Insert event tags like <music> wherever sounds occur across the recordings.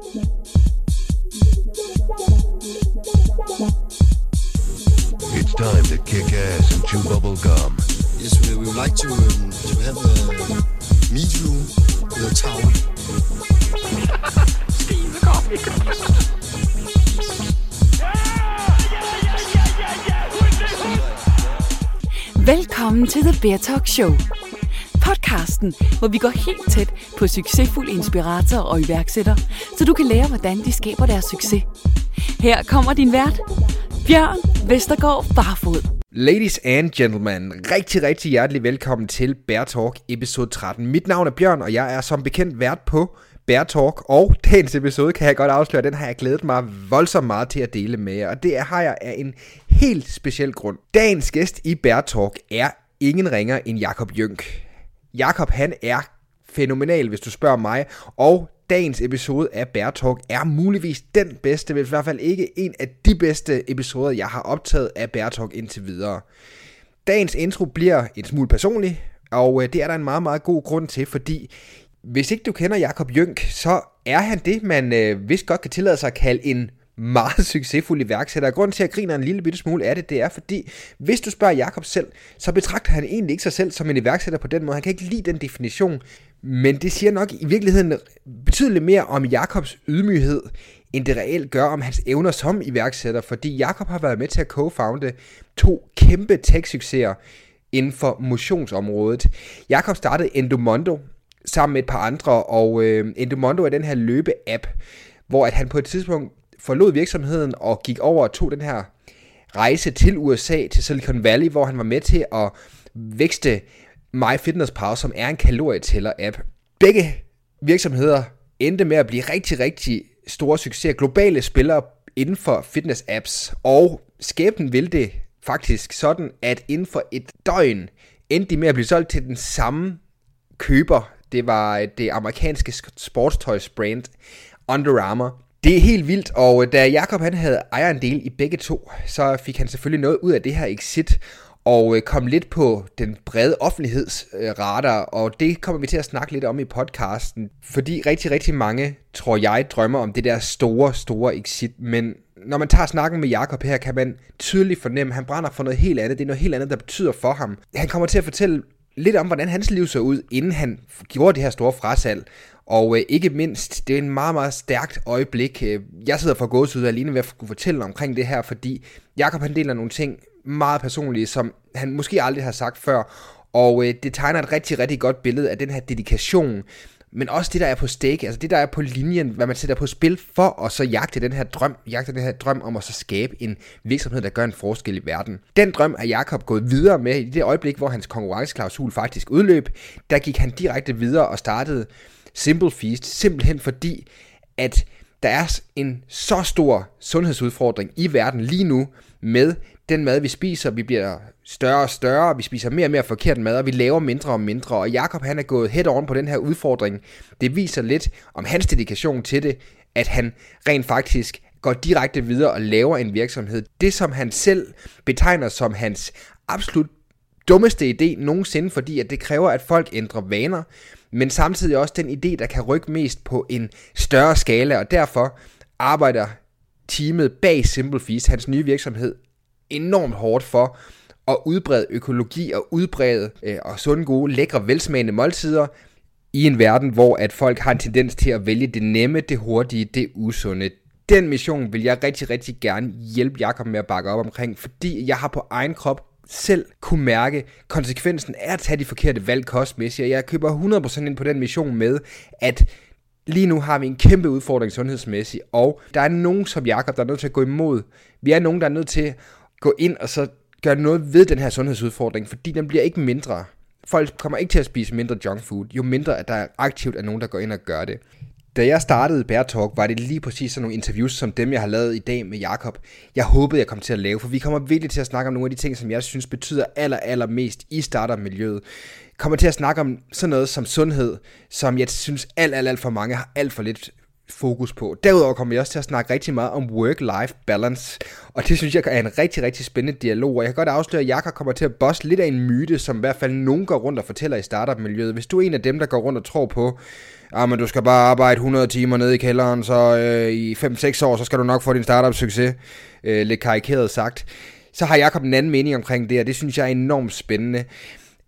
It's time to kick ass and chew bubble gum. Yes, we, we would like to, um, to have a meet you with a tower. Velkommen til The Beer Talk Show. Podcasten, hvor vi går helt tæt på succesfulde inspiratorer og iværksættere, så du kan lære, hvordan de skaber deres succes. Her kommer din vært, Bjørn Vestergaard Barfod. Ladies and gentlemen, rigtig, rigtig hjertelig velkommen til Bear Talk episode 13. Mit navn er Bjørn, og jeg er som bekendt vært på Bear Talk, og dagens episode kan jeg godt afsløre, den har jeg glædet mig voldsomt meget til at dele med jer, og det har jeg af en helt speciel grund. Dagens gæst i Bear Talk er ingen ringer end Jakob Jønk. Jakob han er fænomenal, hvis du spørger mig, og dagens episode af Bear Talk er muligvis den bedste, hvis i hvert fald ikke en af de bedste episoder, jeg har optaget af Bear Talk indtil videre. Dagens intro bliver en smule personlig, og øh, det er der en meget, meget god grund til, fordi hvis ikke du kender Jakob Jønk, så er han det, man øh, vist godt kan tillade sig at kalde en meget succesfuld iværksætter. Grunden til, at jeg griner en lille bitte smule af det, det er fordi, hvis du spørger Jakob selv, så betragter han egentlig ikke sig selv som en iværksætter på den måde. Han kan ikke lide den definition, men det siger nok i virkeligheden betydeligt mere om Jakobs ydmyghed, end det reelt gør om hans evner som iværksætter, fordi Jakob har været med til at co-founde to kæmpe tech-succeser inden for motionsområdet. Jakob startede Endomondo sammen med et par andre, og øh, Endomondo er den her løbe-app, hvor at han på et tidspunkt forlod virksomheden og gik over og tog den her rejse til USA, til Silicon Valley, hvor han var med til at vækste MyFitnessPal, som er en kalorietæller-app. Begge virksomheder endte med at blive rigtig, rigtig store succeser, globale spillere inden for fitness-apps, og skæbnen ville det faktisk sådan, at inden for et døgn endte de med at blive solgt til den samme køber. Det var øh, det amerikanske sportstøjsbrand Under Armour. Det er helt vildt, og øh, da Jakob han havde ejerandel i begge to, så fik han selvfølgelig noget ud af det her exit, og øh, kom lidt på den brede offentlighedsradar, øh, og det kommer vi til at snakke lidt om i podcasten, fordi rigtig, rigtig mange, tror jeg, drømmer om det der store, store exit, men når man tager snakken med Jakob her, kan man tydeligt fornemme, at han brænder for noget helt andet, det er noget helt andet, der betyder for ham. Han kommer til at fortælle lidt om, hvordan hans liv så ud, inden han gjorde det her store frasalg. Og øh, ikke mindst, det er en meget, meget stærkt øjeblik. Øh, jeg sidder for gåsud alene ved at kunne fortælle omkring det her, fordi Jakob han deler nogle ting meget personlige, som han måske aldrig har sagt før. Og øh, det tegner et rigtig, rigtig godt billede af den her dedikation, men også det, der er på stake, altså det, der er på linjen, hvad man sætter på spil for at så jagte den her drøm, jagte den her drøm om at så skabe en virksomhed, der gør en forskel i verden. Den drøm er Jakob gået videre med i det øjeblik, hvor hans konkurrenceklausul faktisk udløb. Der gik han direkte videre og startede Simple Feast, simpelthen fordi, at der er en så stor sundhedsudfordring i verden lige nu med den mad, vi spiser. Vi bliver større og større, vi spiser mere og mere forkert mad, og vi laver mindre og mindre. Og Jakob han er gået head on på den her udfordring. Det viser lidt om hans dedikation til det, at han rent faktisk går direkte videre og laver en virksomhed. Det, som han selv betegner som hans absolut dummeste idé nogensinde, fordi at det kræver, at folk ændrer vaner, men samtidig også den idé, der kan rykke mest på en større skala, og derfor arbejder teamet bag Simple Feast, hans nye virksomhed, enormt hårdt for at udbrede økologi og udbrede øh, og sunde, gode, lækre, velsmagende måltider i en verden, hvor at folk har en tendens til at vælge det nemme, det hurtige, det usunde. Den mission vil jeg rigtig, rigtig gerne hjælpe Jakob med at bakke op omkring, fordi jeg har på egen krop selv kunne mærke konsekvensen af at tage de forkerte valg kostmæssigt, og jeg køber 100% ind på den mission med, at lige nu har vi en kæmpe udfordring sundhedsmæssigt, og der er nogen som Jakob, der er nødt til at gå imod. Vi er nogen, der er nødt til gå ind og så gøre noget ved den her sundhedsudfordring, fordi den bliver ikke mindre. Folk kommer ikke til at spise mindre junk food, jo mindre at der aktivt er nogen, der går ind og gør det. Da jeg startede Bear Talk, var det lige præcis sådan nogle interviews som dem, jeg har lavet i dag med Jakob. Jeg håbede, jeg kom til at lave, for vi kommer virkelig til at snakke om nogle af de ting, som jeg synes betyder aller, aller mest i startup-miljøet. Kommer til at snakke om sådan noget som sundhed, som jeg synes alt, alt, alt for mange har alt for lidt fokus på. Derudover kommer vi også til at snakke rigtig meget om work-life balance, og det synes jeg er en rigtig, rigtig spændende dialog, og jeg kan godt afsløre, at Jakob kommer til at bosse lidt af en myte, som i hvert fald nogen går rundt og fortæller i startup-miljøet. Hvis du er en af dem, der går rundt og tror på, ah, men du skal bare arbejde 100 timer nede i kælderen, så øh, i 5-6 år, så skal du nok få din startup-succes, øh, lidt karikeret sagt, så har Jakob en anden mening omkring det, og det synes jeg er enormt spændende.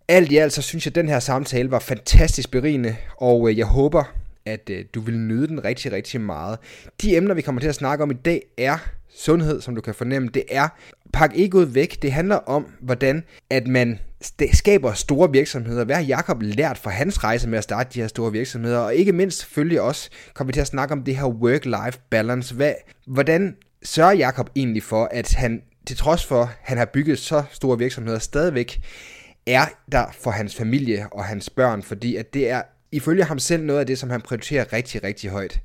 Alt i alt, så synes jeg, at den her samtale var fantastisk berigende, og øh, jeg håber, at øh, du vil nyde den rigtig, rigtig meget. De emner, vi kommer til at snakke om i dag, er sundhed, som du kan fornemme. Det er, pak egoet væk. Det handler om, hvordan at man skaber store virksomheder. Hvad har Jacob lært fra hans rejse med at starte de her store virksomheder? Og ikke mindst selvfølgelig også kommer vi til at snakke om det her work-life balance. Hvad, hvordan sørger Jacob egentlig for, at han til trods for, at han har bygget så store virksomheder, stadigvæk er der for hans familie og hans børn, fordi at det er ifølge ham selv noget af det, som han prioriterer rigtig, rigtig højt.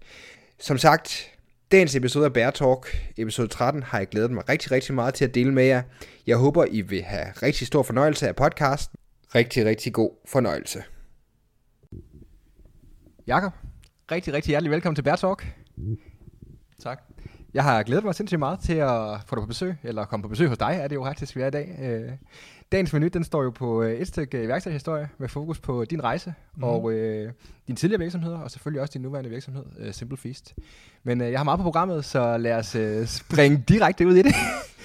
Som sagt, dagens episode af Bear Talk, episode 13, har jeg glædet mig rigtig, rigtig meget til at dele med jer. Jeg håber, I vil have rigtig stor fornøjelse af podcasten. Rigtig, rigtig god fornøjelse. Jakob, rigtig, rigtig hjertelig velkommen til Bear Talk. Tak. Jeg har glædet mig sindssygt meget til at få dig på besøg, eller komme på besøg hos dig, er det jo faktisk, vi er i dag. Øh, Øh, dagens menu, den står jo på øh, stykke iværksætterhistorie med fokus på din rejse mm. og øh, din tidligere virksomheder, og selvfølgelig også din nuværende virksomhed, øh, Simple Feast. Men øh, jeg har meget på programmet, så lad os øh, springe direkte ud i det.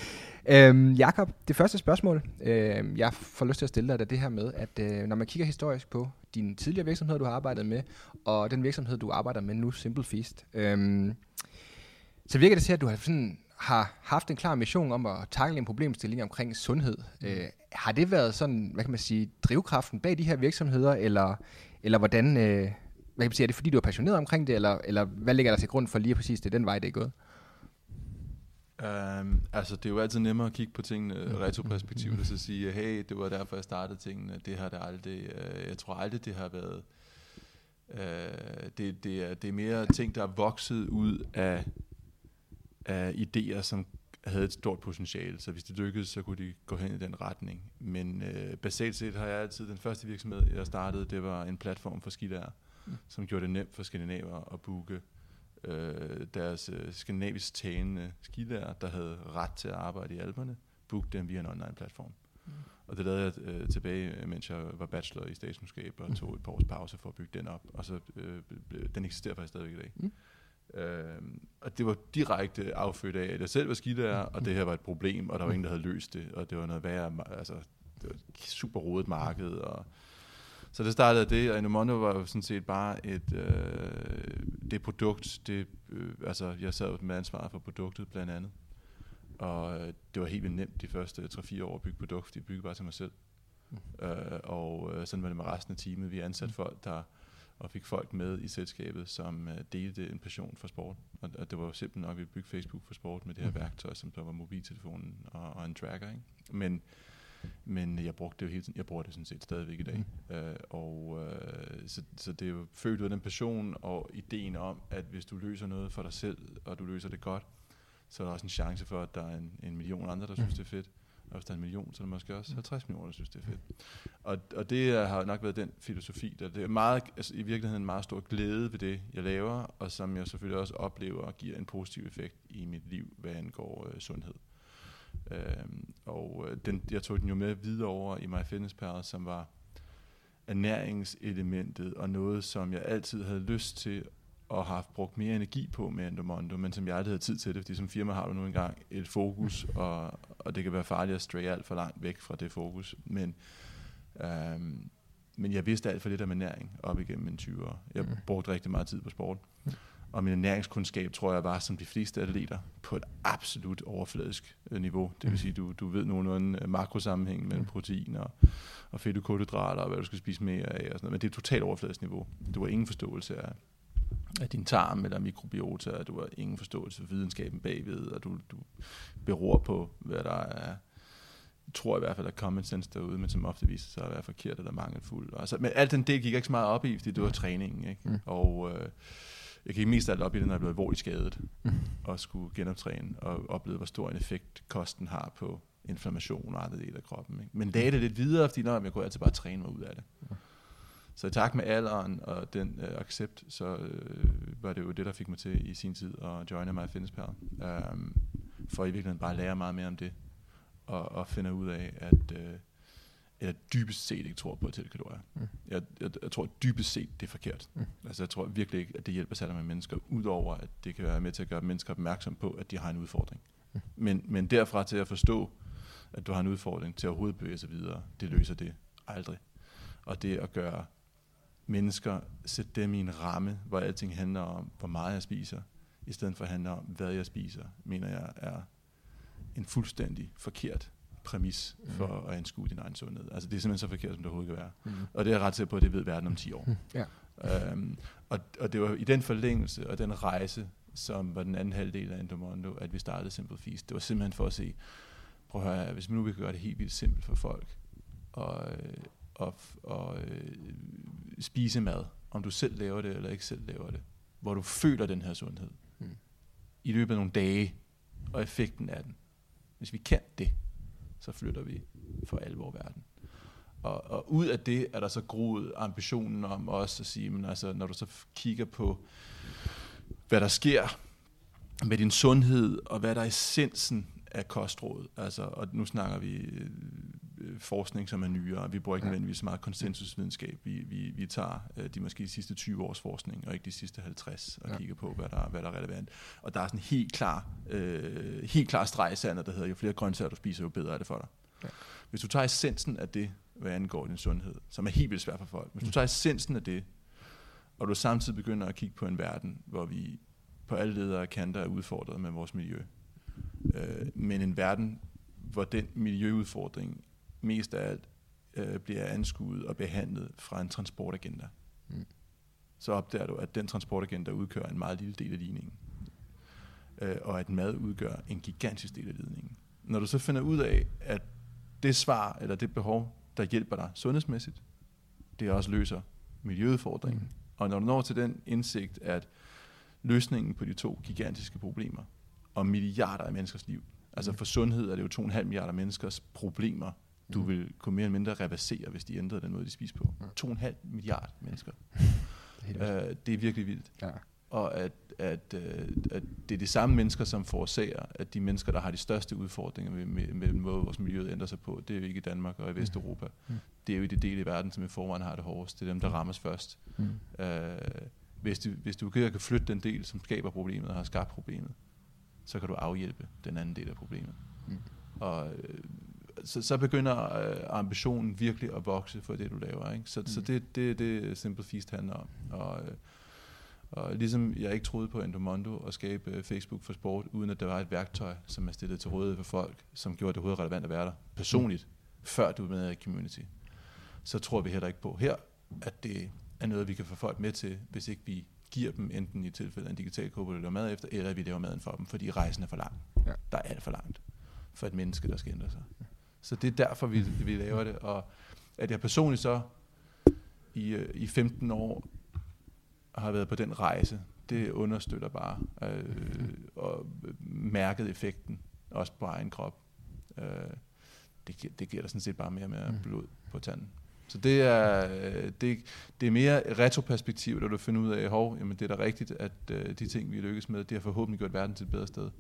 <laughs> øhm, Jakob, det første spørgsmål, øh, jeg får lyst til at stille dig, er det her med, at øh, når man kigger historisk på din tidligere virksomhed, du har arbejdet med, og den virksomhed, du arbejder med nu, Simple Feast, øh, så virker det til, at du har, sådan, har haft en klar mission om at takle en problemstilling omkring sundhed. Mm. Øh, har det været sådan, hvad kan man sige, drivkraften bag de her virksomheder, eller, eller hvordan, øh, hvad kan man sige, er det fordi, du er passioneret omkring det, eller, eller hvad ligger der til grund for lige præcis det, den vej, det er gået? Um, altså, det er jo altid nemmere at kigge på tingene mm. retroperspektivt, og så sige, hey, det var derfor, jeg startede tingene. Det har det aldrig, uh, jeg tror aldrig, det har været, uh, det, det, er, det er mere ting, der er vokset ud af af idéer, som havde et stort potentiale, så hvis det lykkedes, så kunne de gå hen i den retning. Men øh, basalt set har jeg altid, den første virksomhed, jeg startede, det var en platform for skidager, mm. som gjorde det nemt for skandinaver at booke øh, deres øh, skandinavisk talende skidager, der havde ret til at arbejde i alberne, booke dem via en online platform. Mm. Og det lavede jeg øh, tilbage, mens jeg var bachelor i statskundskab, og tog et par års pause for at bygge den op. Og så øh, den eksisterer faktisk stadigvæk i dag. Mm. Øh, og det var direkte affødt af, at jeg selv var skidt og det her var et problem, og der var ingen, der havde løst det, og det var noget værre, altså, det var et super rodet marked, og så det startede det, og Enomondo var jo sådan set bare et, øh, det produkt, det, øh, altså jeg sad med ansvaret for produktet blandt andet, og det var helt vildt nemt de første 3-4 år at bygge produkt, de byggede bare til mig selv. Mm. Øh, og øh, sådan var det med resten af teamet. Vi ansatte folk, der og fik folk med i selskabet, som uh, delte en passion for sport. Og, og det var jo simpelthen nok, at vi bygge Facebook for sport med det her mm. værktøj, som der var mobiltelefonen og, og en tracker. Ikke? Men, men jeg brugte det jo hele tiden. Jeg bruger det sådan set stadigvæk i dag. Mm. Uh, og uh, så, så det er jo født ud af den passion og ideen om, at hvis du løser noget for dig selv, og du løser det godt, så er der også en chance for, at der er en, en million andre, der synes, mm. det er fedt. Og hvis der er en million, så er der måske også 50 millioner, der synes, det er fedt. Og, og det har nok været den filosofi, der det er meget, altså, i virkeligheden en meget stor glæde ved det, jeg laver, og som jeg selvfølgelig også oplever giver en positiv effekt i mit liv, hvad angår øh, sundhed. Øhm, og øh, den, jeg tog den jo med videre over i My Fitness Pal, som var ernæringselementet, og noget, som jeg altid havde lyst til og har brugt mere energi på med Endomondo, men som jeg aldrig havde tid til det, fordi som firma har du nu engang et fokus, og, og det kan være farligt at stray alt for langt væk fra det fokus. Men, øhm, men jeg vidste alt for lidt om ernæring op igennem min 20 år. Jeg mm. brugte rigtig meget tid på sport. Og min ernæringskundskab, tror jeg, var som de fleste atleter på et absolut overfladisk øh, niveau. Det vil mm. sige, du, du ved nogenlunde øh, makrosammenhæng mellem mm. protein og, og fedt og kulhydrater, og hvad du skal spise mere af, og sådan noget. men det er et totalt overfladisk niveau. Du har ingen forståelse af, af din tarm eller mikrobiota, og du har ingen forståelse for videnskaben bagved, og du, du beror på, hvad der er, tror i hvert fald, at common sense derude, men som ofte viser sig at være forkert eller mangelfuld. Altså, men alt den del gik ikke så meget op i, fordi det var træningen. Ikke? Mm. Og øh, jeg gik mest alt op i det, når jeg blev alvorligt skadet, mm. og skulle genoptræne, og opleve, hvor stor en effekt kosten har på inflammation og andre dele af kroppen. Ikke? Men lagde det lidt videre, fordi når jeg kunne altid bare træne mig ud af det. Mm. Så i takt med alderen og den øh, accept, så øh, var det jo det, der fik mig til i sin tid at joine My Fitness Pal. Um, for i virkeligheden bare at lære meget mere om det, og, og finde ud af, at øh, jeg dybest set ikke tror på at tælle kalorier. Mm. Jeg, jeg, jeg tror dybest set, det er forkert. Mm. Altså jeg tror virkelig ikke, at det hjælper særlig med mennesker, udover at det kan være med til at gøre mennesker opmærksom på, at de har en udfordring. Mm. Men, men derfra til at forstå, at du har en udfordring til at overhovedet bevæge sig videre, det løser det aldrig. Og det at gøre mennesker, sætte dem i en ramme, hvor alting handler om, hvor meget jeg spiser, i stedet for at handle om, hvad jeg spiser, mener jeg er en fuldstændig forkert præmis for mm. at anskue din egen sundhed. Altså det er simpelthen så forkert, som det overhovedet kan være. Mm. Og det er jeg ret sikker på, at det ved verden om 10 år. Mm. Ja. Øhm, og, og det var i den forlængelse og den rejse, som var den anden halvdel af Endomondo, at vi startede Simple Feast. Det var simpelthen for at se, prøv at høre, hvis vi nu vil gøre det helt vildt simpelt for folk, og, og, og øh, spise mad, om du selv laver det eller ikke selv laver det, hvor du føler den her sundhed, mm. i løbet af nogle dage, og effekten af den. Hvis vi kan det, så flytter vi for alvor verden. Og, og ud af det er der så groet ambitionen om også at sige, men altså, når du så kigger på, hvad der sker med din sundhed, og hvad der er essensen af kostråd, altså, og nu snakker vi øh, forskning, som er nyere. Vi bruger ikke ja. nødvendigvis så meget konsensusvidenskab. Vi, vi, vi tager øh, de måske de sidste 20 års forskning, og ikke de sidste 50, og ja. kigger på, hvad der, hvad der er relevant. Og der er sådan en helt klar, øh, helt klar streg i sandet, der hedder, jo flere grøntsager du spiser, jo bedre er det for dig. Ja. Hvis du tager essensen af det, hvad angår din sundhed, som er helt vildt svært for folk, hvis du mm. tager essensen af det, og du samtidig begynder at kigge på en verden, hvor vi på alle ledere kanter er udfordret med vores miljø, øh, men en verden, hvor den miljøudfordring mest af alt øh, bliver anskuet og behandlet fra en transportagenda. Mm. Så opdager du, at den transportagenda udgør en meget lille del af ligningen. Øh, og at mad udgør en gigantisk del af ligningen. Når du så finder ud af, at det svar eller det behov, der hjælper dig sundhedsmæssigt, det også løser miljøudfordringen. Mm. Og når du når til den indsigt, at løsningen på de to gigantiske problemer, og milliarder af menneskers liv, altså for sundhed er det jo 2,5 milliarder menneskers problemer, du mm. vil kunne mere eller mindre reversere, hvis de ændrede den måde, de spiser på. Ja. 2,5 milliarder mennesker. det, er uh, det er virkelig vildt. Ja. Og at, at, uh, at det er de samme mennesker, som forårsager, at de mennesker, der har de største udfordringer med, med, med den måde, vores miljø ændrer sig på, det er jo ikke i Danmark og i mm. Vesteuropa. Mm. Det er jo i det del i verden, som i forvejen har det hårdest. Det er dem, der mm. rammes først. Mm. Uh, hvis, du, hvis du kan flytte den del, som skaber problemet og har skabt problemet, så kan du afhjælpe den anden del af problemet. Mm. Og så, så begynder øh, ambitionen virkelig at vokse for det, du laver. Ikke? Så, mm. så det, det, det Simple Feast handler om. Og, øh, og ligesom jeg ikke troede på Endomondo at skabe øh, Facebook for sport, uden at der var et værktøj, som er stillet til rådighed for folk, som gjorde det hovedet relevant at være der personligt, mm. før du er med i community. Så tror vi heller ikke på her, at det er noget, vi kan få folk med til, hvis ikke vi giver dem enten i tilfælde af en digital der laver mad efter, eller vi laver maden for dem, fordi rejsen er for lang. Ja. Der er alt for langt for et menneske, der skal ændre sig. Så det er derfor, vi, vi laver det. Og at jeg personligt så i, øh, i 15 år har været på den rejse, det understøtter bare øh, og mærket effekten, også på egen krop. Øh, det, det giver dig sådan set bare mere og mere mm. blod på tanden. Så det er, øh, det, det er mere retroperspektiv, da du finder ud af, hov, jamen det er da rigtigt, at øh, de ting, vi lykkes med, det har forhåbentlig gjort verden til et bedre sted.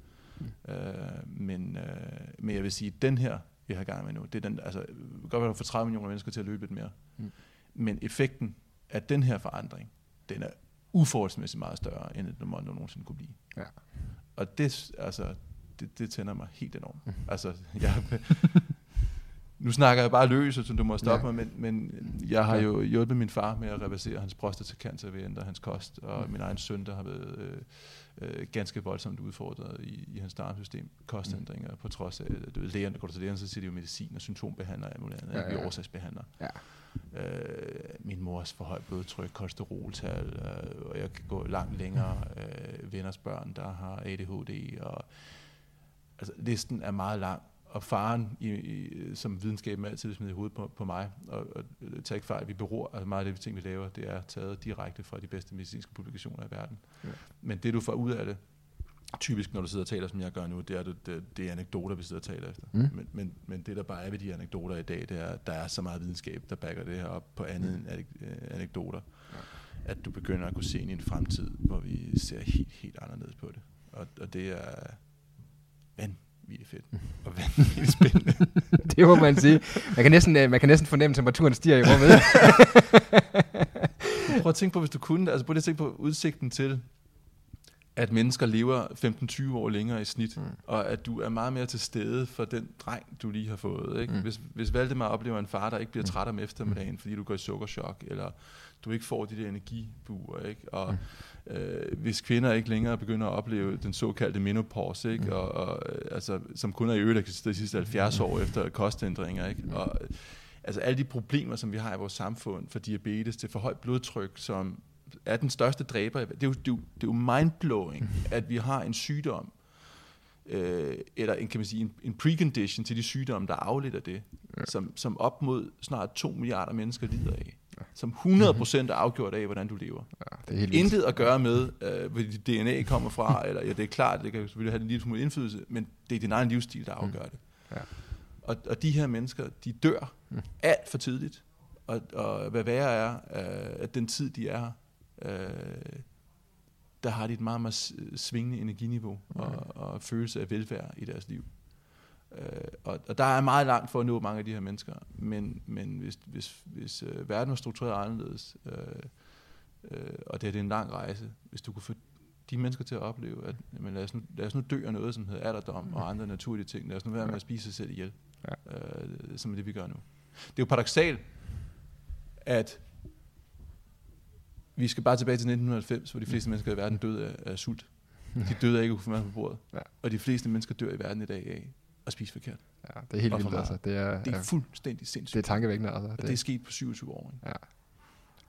Mm. Øh, men, øh, men jeg vil sige, at den her vi har gang med nu. Det er den, altså, godt være, at få 30 millioner mennesker til at løbe lidt mere. Mm. Men effekten af den her forandring, den er uforholdsmæssigt meget større, end det Mondo nogensinde kunne blive. Ja. Og det, altså, det, det tænder mig helt enormt. Mm. Altså, jeg, <laughs> nu snakker jeg bare løs, så du må stoppe ja. mig, men, men jeg har jo hjulpet min far med at reversere hans prostatacancer ved at ændre hans kost, og mm. min egen søn, der har været øh, øh, ganske voldsomt udfordret i, i hans tarmsystem, kostændringer, mm. på trods af, du ved, lægerne, går til lægerne, så siger de jo medicin og symptombehandler og alt andet, ja, ja, ja. vi årsagsbehandler. Ja. Øh, min mors for højt blodtryk, kolesteroltal, øh, og jeg kan gå langt længere, øh, venners børn, der har ADHD, og altså, listen er meget lang, og faren, i, i, som videnskaben altid smider i hovedet på, på mig, og, og tag ikke fejl, vi beror, altså meget af det ting, vi laver, det er taget direkte fra de bedste medicinske publikationer i verden. Ja. Men det, du får ud af det, typisk, når du sidder og taler, som jeg gør nu, det er, det, det, det er anekdoter, vi sidder og taler efter. Mm. Men, men, men det, der bare er ved de anekdoter i dag, det er, at der er så meget videnskab, der backer det her op på andet end anek- øh, anekdoter. At du begynder at kunne se ind i en fremtid, hvor vi ser helt, helt anderledes på det. Og, og det er vanvittigt fedt. Og vanvittigt spændende. <laughs> det må man sige. Man kan næsten, øh, man kan næsten fornemme, at temperaturen stiger i rummet. <laughs> Prøv at tænke på, hvis du kunne. Altså prøv at tænke på udsigten til, at mennesker lever 15-20 år længere i snit, mm. og at du er meget mere til stede for den dreng, du lige har fået. Ikke? Mm. Hvis, hvis Valdemar oplever en far, der ikke bliver træt om eftermiddagen, fordi du går i sukkerchok, eller du ikke får de der energibuer, ikke? og øh, hvis kvinder ikke længere begynder at opleve den såkaldte menopause, ikke? Og, og, øh, altså, som kun er i øvrigt eksisteret de sidste 70 år efter kostændringer, ikke? og altså alle de problemer, som vi har i vores samfund, fra diabetes til for højt blodtryk, som er den største dræber. Det er jo, det er jo, det er jo mindblowing, at vi har en sygdom, øh, eller en, kan man sige, en, en precondition til de sygdomme, der er afledt af det, ja. som, som op mod snart 2 milliarder mennesker lider af. Som 100% er afgjort af, hvordan du lever. Ja, det er helt vildt. Intet at gøre med, øh, hvor dit DNA kommer fra, <laughs> eller ja, det er klart, det kan selvfølgelig have en lille smule indflydelse, men det er din egen livsstil, der afgør det. Ja. Og, og de her mennesker, de dør alt for tidligt. Og, og hvad værre er, øh, at den tid, de er her, øh, der har de et meget, meget svingende energiniveau og, og følelse af velvære i deres liv. Øh, og, og der er meget langt for at nå mange af de her mennesker, men, men hvis, hvis, hvis øh, verden var struktureret anderledes, øh, øh, og det, er- det er en lang rejse, hvis du kunne få de mennesker til at opleve, at jamen, lad, os nu, lad os nu dø af noget, som hedder alderdom og andre naturlige ting. Lad os nu være med at spise sig selv ihjel, Ja. øh, som er det, vi gør nu. Det er jo paradoxalt, at vi skal bare tilbage til 1990, hvor de fleste mennesker i verden døde af, af sult. De døde af ikke at få mad på bordet. Ja. Og de fleste mennesker dør i verden i dag af at spise forkert. Ja, det er helt vildt, altså. Det er, Det er fuldstændig sindssygt. det er tankevækkende, altså. og det er sket på 27 år. Ikke? Ja.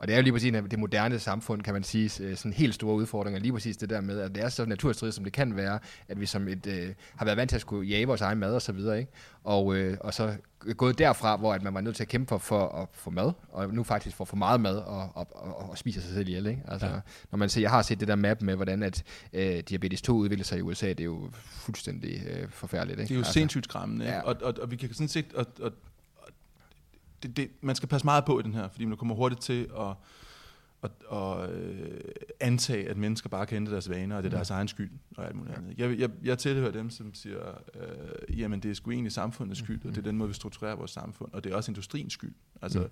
Og det er jo lige præcis det moderne samfund, kan man sige, øh, sådan helt store udfordringer. Lige præcis det der med, at det er så naturstridigt, som det kan være, at vi som et, øh, har været vant til at skulle jage vores egen mad og så videre, ikke? Og, øh, og så gået derfra, hvor at man var nødt til at kæmpe for, for at få mad, og nu faktisk får for meget mad og, og, og, og spiser sig selv ihjel, ikke? Altså, ja. når man ser, jeg har set det der map med, hvordan at øh, diabetes 2 udvikler sig i USA, det er jo fuldstændig øh, forfærdeligt, ikke? Det er jo altså, sindssygt skræmmende. Ja. Og, og, og vi kan sådan set... Og, og det, det, man skal passe meget på i den her, fordi man kommer hurtigt til at at, at øh, antage, at mennesker bare kan ændre deres vaner, og det er deres egen skyld, og alt muligt andet. Jeg, jeg, jeg tilhører dem, som siger, øh, jamen det er sgu egentlig samfundets skyld, og det er den måde, vi strukturerer vores samfund, og det er også industriens skyld. Altså,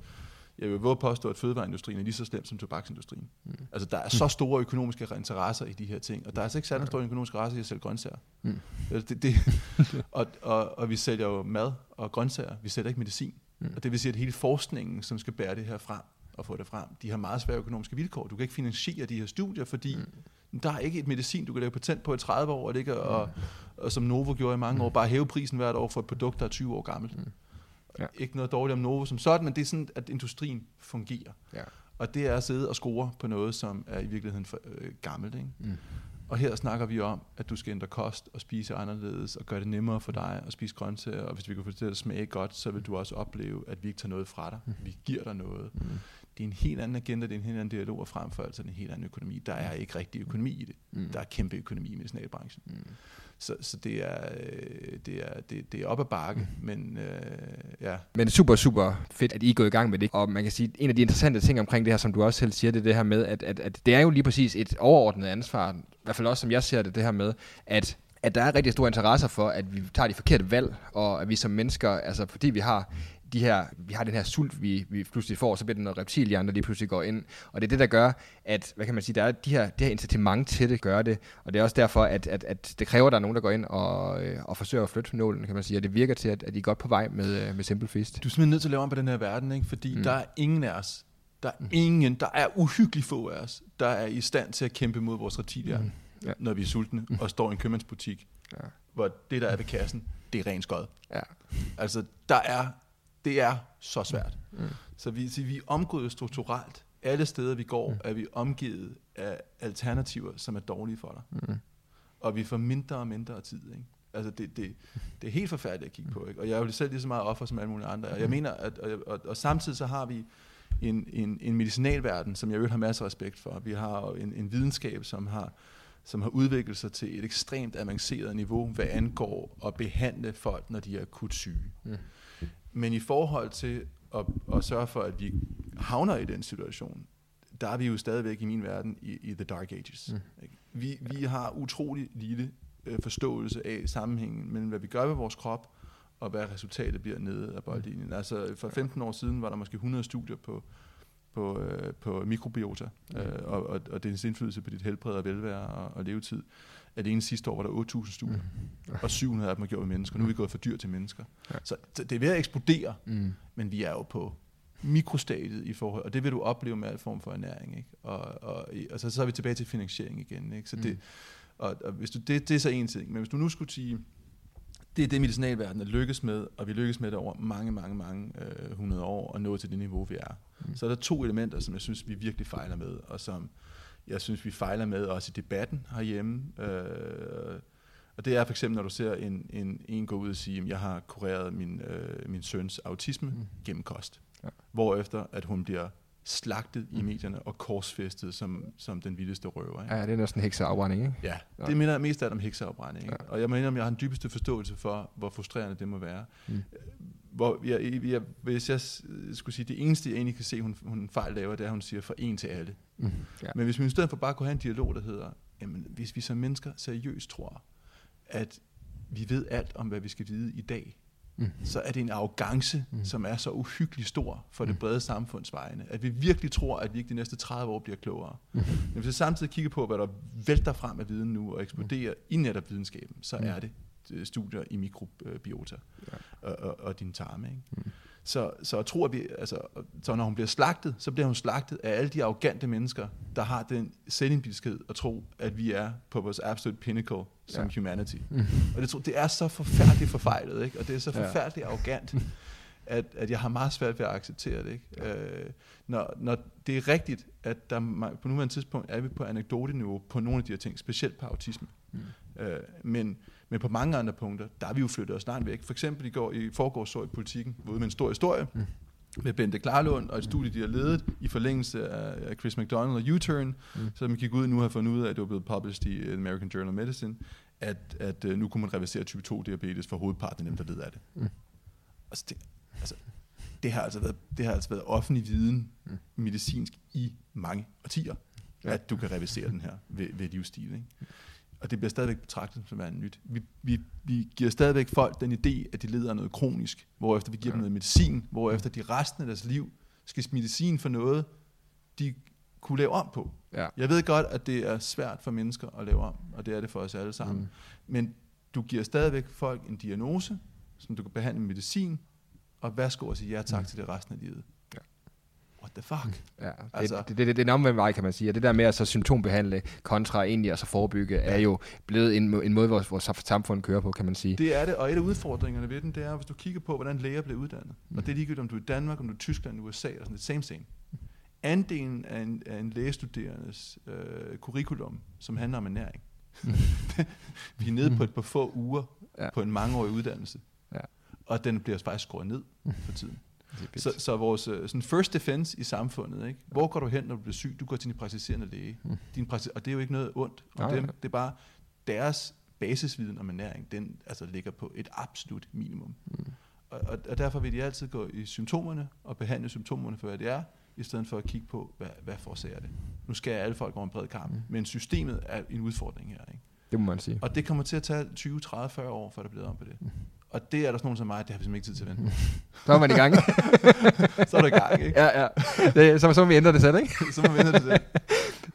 jeg vil våge påstå, at fødevareindustrien er lige så slem som tobaksindustrien. Mm. Altså, der er så store økonomiske interesser i de her ting, og der er altså ikke særlig store økonomiske interesser i at sælge grøntsager. Mm. Det, det, <laughs> og, og, og vi sælger jo mad og grøntsager, vi sælger ikke medicin. Mm. Og det vil sige, at hele forskningen, som skal bære det her frem og få det frem, de har meget svære økonomiske vilkår. Du kan ikke finansiere de her studier, fordi mm. der er ikke et medicin, du kan lave patent på i 30 år, og, det ikke, og, og som Novo gjorde i mange år, bare hæve prisen hvert år for et produkt, der er 20 år gammelt. Mm. Ja. Ikke noget dårligt om Novo som sådan, men det er sådan, at industrien fungerer. Ja. Og det er at sidde og score på noget, som er i virkeligheden for, øh, gammelt. Ikke? Mm. Og her snakker vi om, at du skal ændre kost og spise anderledes, og gøre det nemmere for dig at spise grøntsager. Og hvis vi kan få det til at smage godt, så vil du også opleve, at vi ikke tager noget fra dig. Vi giver dig noget. Mm. Det er en helt anden agenda, det er en helt anden dialog, og frem for alt så er det en helt anden økonomi. Der er ikke rigtig økonomi i det. Mm. Der er kæmpe økonomi i medicinalbranchen. Mm. Så, så det, er, øh, det, er, det, det er op ad bakke, men øh, ja, Men super, super fedt, at I er gået i gang med det. Og man kan sige, en af de interessante ting omkring det her, som du også selv siger, det er det her med, at, at, at det er jo lige præcis et overordnet ansvar, hvert fald også som jeg ser det, det her med, at at der er rigtig store interesser for, at vi tager de forkerte valg, og at vi som mennesker, altså fordi vi har de her, vi har den her sult, vi, vi pludselig får, så bliver det noget reptilhjerne, der lige pludselig går ind. Og det er det, der gør, at, hvad kan man sige, der er de her, det her incitament til det, gør det. Og det er også derfor, at, at, at det kræver, at der er nogen, der går ind og, øh, og forsøger at flytte nålen, kan man sige. Og det virker til, at, at I er godt på vej med, øh, med Simple Feast. Du er simpelthen nødt til at lave om på den her verden, ikke? fordi mm. der er ingen af os, der er ingen, der er uhyggeligt få af os, der er i stand til at kæmpe mod vores reptilier, mm. Ja. når vi er sultne og står i en købmandsbutik, Ja. hvor det, der er ved kassen, det er ren skod. Ja. Altså, der er, det er så svært. Mm. Så vi, så vi er omgået strukturelt. Alle steder, vi går, er vi omgivet af alternativer, som er dårlige for dig. Mm. Og vi får mindre og mindre tid. Ikke? Altså, det, det, det er helt forfærdeligt at kigge på. Ikke? Og jeg er jo selv lige så meget offer som alle mulige andre. Og jeg mener, at, og, og, og samtidig så har vi en, en, en medicinalverden, som jeg øvrigt har masser af respekt for. Vi har jo en, en videnskab, som har som har udviklet sig til et ekstremt avanceret niveau, hvad angår at behandle folk, når de er akut syge. Mm. Men i forhold til at, at sørge for, at vi havner i den situation, der er vi jo stadigvæk i min verden i, i the dark ages. Mm. Vi, vi har utrolig lille øh, forståelse af sammenhængen mellem, hvad vi gør ved vores krop, og hvad resultatet bliver nede af boldlinjen. Altså for 15 år siden var der måske 100 studier på, på, øh, på mikrobiota, øh, og, og, og dens indflydelse på dit helbred og velvære og, og levetid. Alene sidste år var der 8.000 studier, mm. og 700 af dem er gjort med mennesker. Nu er vi gået fra dyr til mennesker. Ja. Så så det er ved at eksplodere, Mm. men vi er jo på mikrostadiet i forhold, og det vil du opleve med al form for ernæring, ikke? Og, og, og så, så er vi tilbage til finansiering igen, ikke? Så det, Mm. og, og hvis du, det, det er så en ting, men hvis du nu skulle sige, det er det medicinalverdenen er lykkes med, og vi lykkes med det over mange, mange, mange øh, hundrede år, og nå til det niveau, vi er. Mm. Så er der to elementer, som jeg synes, vi virkelig fejler med, og som jeg synes, vi fejler med også i debatten herhjemme. Øh, og det er for eksempel, når du ser en, en, en gå ud og sige, at jeg har kureret min, øh, min søns autisme mm. gennem kost. Ja. Hvorefter, at hun bliver slagtet mm. i medierne og korsfæstet som, som den vildeste røver. Ikke? Ja, det er næsten hekseafbrænding, ikke? Ja, Ja. det minder mest af om hekseafbrænding. Ikke? Ja. Ja. Og jeg mener, om jeg har den dybeste forståelse for, hvor frustrerende det må være. Mm. Hvor jeg, jeg, hvis jeg skulle sige, det eneste, jeg egentlig kan se, hun, hun fejl laver, det er, at hun siger fra en til alle. Mm. Ja. Men hvis vi i stedet for bare kunne have en dialog, der hedder, jamen, hvis vi som mennesker seriøst tror, at vi ved alt om, hvad vi skal vide i dag, Mm. så er det en arrogance, Mm. mm. som er så uhyggelig stor for Mm. det brede samfunds vegne, at vi virkelig tror, at vi ikke de næste 30 år bliver klogere. Mm. Men hvis vi samtidig kigger på, hvad der vælter frem af viden nu og eksploderer i netop videnskaben, så Mm. er det øh, studier i mikrobiota Ja. og, og, og dine tarme. Ikke? Mm. Så, så jeg tror, at vi, altså, så når hun bliver slagtet, så bliver hun slagtet af alle de arrogante mennesker, der har den selvindbilskhed at tro, at vi er på vores absolute pinnacle som Ja. ja. humanity. Mm. <laughs> Og det, det er så forfærdeligt forfejlet, ikke? og det er så Ja. forfærdeligt arrogant, at, at jeg har meget svært ved at acceptere det. Ikke? Øh, når, når det er rigtigt, at der, på nuværende tidspunkt er vi på anekdoteniveau på nogle af de her ting, specielt på autisme. Mm. Øh, men, men på mange andre punkter, der er vi jo flyttet os langt væk. For eksempel i går i forgårs så i politikken, ude med en stor historie, Mm. med Bente Klarlund og et studie, de har ledet i forlængelse af Chris McDonald og U-Turn, Mm. mm. så man gik ud nu har fundet ud af, at det var blevet published i American Journal of Medicine, at, at uh, nu kunne man reversere type 2 diabetes for hovedparten af dem, der led af det. Mm. Altså, det, altså, det har altså været, det har altså været offentlig viden, Mm. mm. medicinsk, i mange årtier, ja. at du kan reversere den her ved, ved livsstil. Ikke? Og det bliver stadigvæk betragtet som værende nyt. Vi, vi, vi giver stadigvæk folk den idé, at de lider af noget kronisk, hvorefter vi giver Ja. dem noget medicin, hvorefter de resten af deres liv skal medicin for noget, de kunne lave om på. Ja. Jeg ved godt, at det er svært for mennesker at lave om, og det er det for os alle sammen. Mm. Men du giver stadigvæk folk en diagnose, som du kan behandle med medicin, og værsgo og sige ja tak mm. til det resten af livet. Ja. What the fuck? Ja, det, Altså- det, det, det, det er en omvendt vej, kan man sige. Og det der med at så symptombehandle kontra egentlig at så forebygge, er jo blevet en, en måde, vores, vores samfund kører på, kan man sige. Det er det, og et af udfordringerne ved den, det er, hvis du kigger på, hvordan læger bliver uddannet, Mm. og det er ligegyldigt, om du er i Danmark, om du er i Tyskland, USA, og sådan det same same. Andelen af en, af en lægestuderendes øh, curriculum, som handler om ernæring. <laughs> Vi er nede på et par få uger Ja. ja. på en mangeårig uddannelse. Ja. Og den bliver faktisk skåret ned for tiden. Så, så vores øh, sådan first defense i samfundet, ikke? hvor går du hen, når du bliver syg? Du går til din praktiserende læge. Mm. Din prakti- og det er jo ikke noget ondt om Nej, dem. Det er bare deres basisviden om ernæring, den altså ligger på et absolut minimum. Mm. Og, og, og derfor vil de altid gå i symptomerne og behandle symptomerne for, hvad det er, i stedet for at kigge på, hvad, hvad forårsager det. Nu skal alle folk over en bred kamp, mm. men systemet er en udfordring her. Ikke? Det må man sige. Og det kommer til at tage 20, 30, 40 år, før der bliver om på det. Mm. Og det er der sådan nogen som mig, det har vi simpelthen ikke tid til at vente. Så <laughs> er man i gang. <laughs> Så er der i gang, ikke? ja, ja. Det, så, så må vi ændre det selv, ikke? <laughs> Så må vi til det.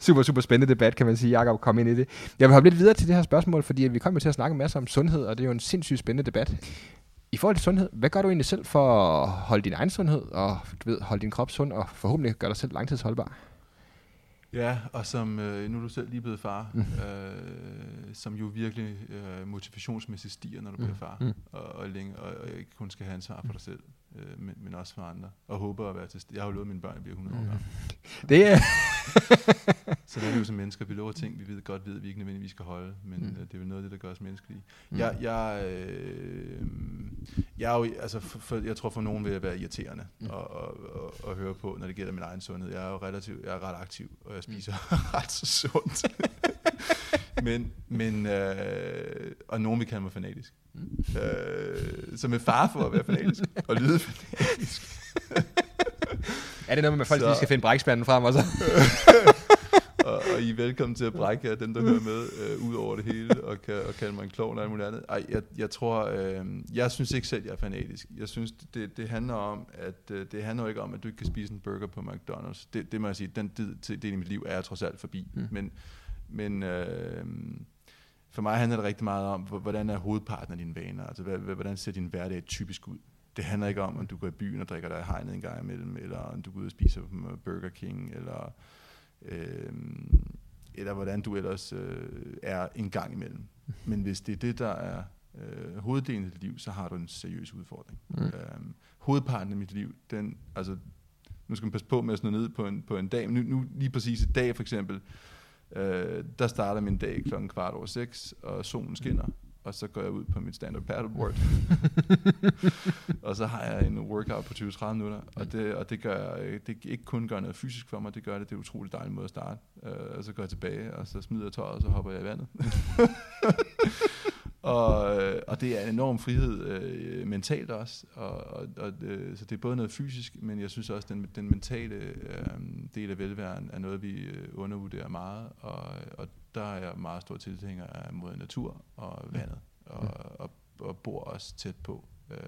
super, super spændende debat, kan man sige. Jakob, kom ind i det. Jeg vil hoppe lidt videre til det her spørgsmål, fordi vi kommer til at snakke en masse om sundhed, og det er jo en sindssygt spændende debat. I forhold til sundhed, hvad gør du egentlig selv for at holde din egen sundhed, og du ved, holde din krop sund, og forhåbentlig gøre dig selv langtidsholdbar? Ja, og som, øh, nu er du selv lige blevet far, Mm. øh, som jo virkelig øh, motivationsmæssigt stiger, når du Mm. bliver far, Mm. og, og, længe, og, og ikke kun skal have ansvar for dig selv, øh, men, men også for andre, og håber at være til st- Jeg har jo lovet mine børn, at jeg bliver 100 år Mm. <laughs> Det er... <laughs> Så der er vi jo som mennesker, vi lover ting, vi ved godt ved, at vi ikke nødvendigvis skal holde, men Mm. mm. det er vel noget af det, der gør os menneskelige. Mm. Mm. Jeg, jeg, øh, jeg, er jo, altså for, for, jeg tror for nogen vil jeg være irriterende Mm. mm. at, at, at, at høre på, når det gælder min egen sundhed. Jeg er jo relativt, jeg er ret aktiv, og jeg Mm. spiser <laughs> ret så sundt. men, men øh, og nogen vil kalde mig fanatisk. Øh, så med far for at være fanatisk <laughs> og lyde fanatisk. <laughs> Er det noget med, at folk Så- lige skal finde brækspanden frem, og så? <laughs> og, og I er velkommen til at brække jer, dem der hører med, øh, ud over det hele, og, kan, og kalde mig en klovn og alt muligt andet. Ej, jeg, jeg tror, øh, jeg synes ikke selv, jeg er fanatisk. Jeg synes, det, det handler om, at øh, det handler ikke om, at du ikke kan spise en burger på McDonald's. Det, det må jeg sige, den del, del i mit liv er jeg trods alt forbi. Mm. Men, men øh, for mig handler det rigtig meget om, hvor- hvordan er hovedparten af dine vaner? Altså, hvordan ser din hverdag typisk ud? Det handler ikke om, om du går i byen og drikker dig i hegnet en gang imellem, eller om du går ud og spiser på Burger King, eller øh, eller hvordan du ellers øh, er en gang imellem. Men hvis det er det, der er øh, hoveddelen af dit liv, så har du en seriøs udfordring. Mm. Øh, hovedparten af mit liv, den, altså, nu skal man passe på med at slå ned på en, på en dag, men nu, nu lige præcis i dag for eksempel, øh, der starter min dag klokken kvart over seks, og solen skinner, og så går jeg ud på mit stand-up paddleboard. <laughs> og så har jeg en workout på 20-30 minutter, og det, og det gør det ikke kun gør noget fysisk for mig, det gør det, det er utrolig dejlig måde at starte. Øh, og så går jeg tilbage, og så smider jeg tøjet, og så hopper jeg i vandet. <laughs> og, øh, og det er en enorm frihed øh, mentalt også, og, og, og øh, så det er både noget fysisk, men jeg synes også, den, den mentale øh, del af velværen er noget, vi øh, undervurderer meget, og, og der er jeg meget stor tilhænger af mod natur og vandet, og, og, og bor også tæt på, øh,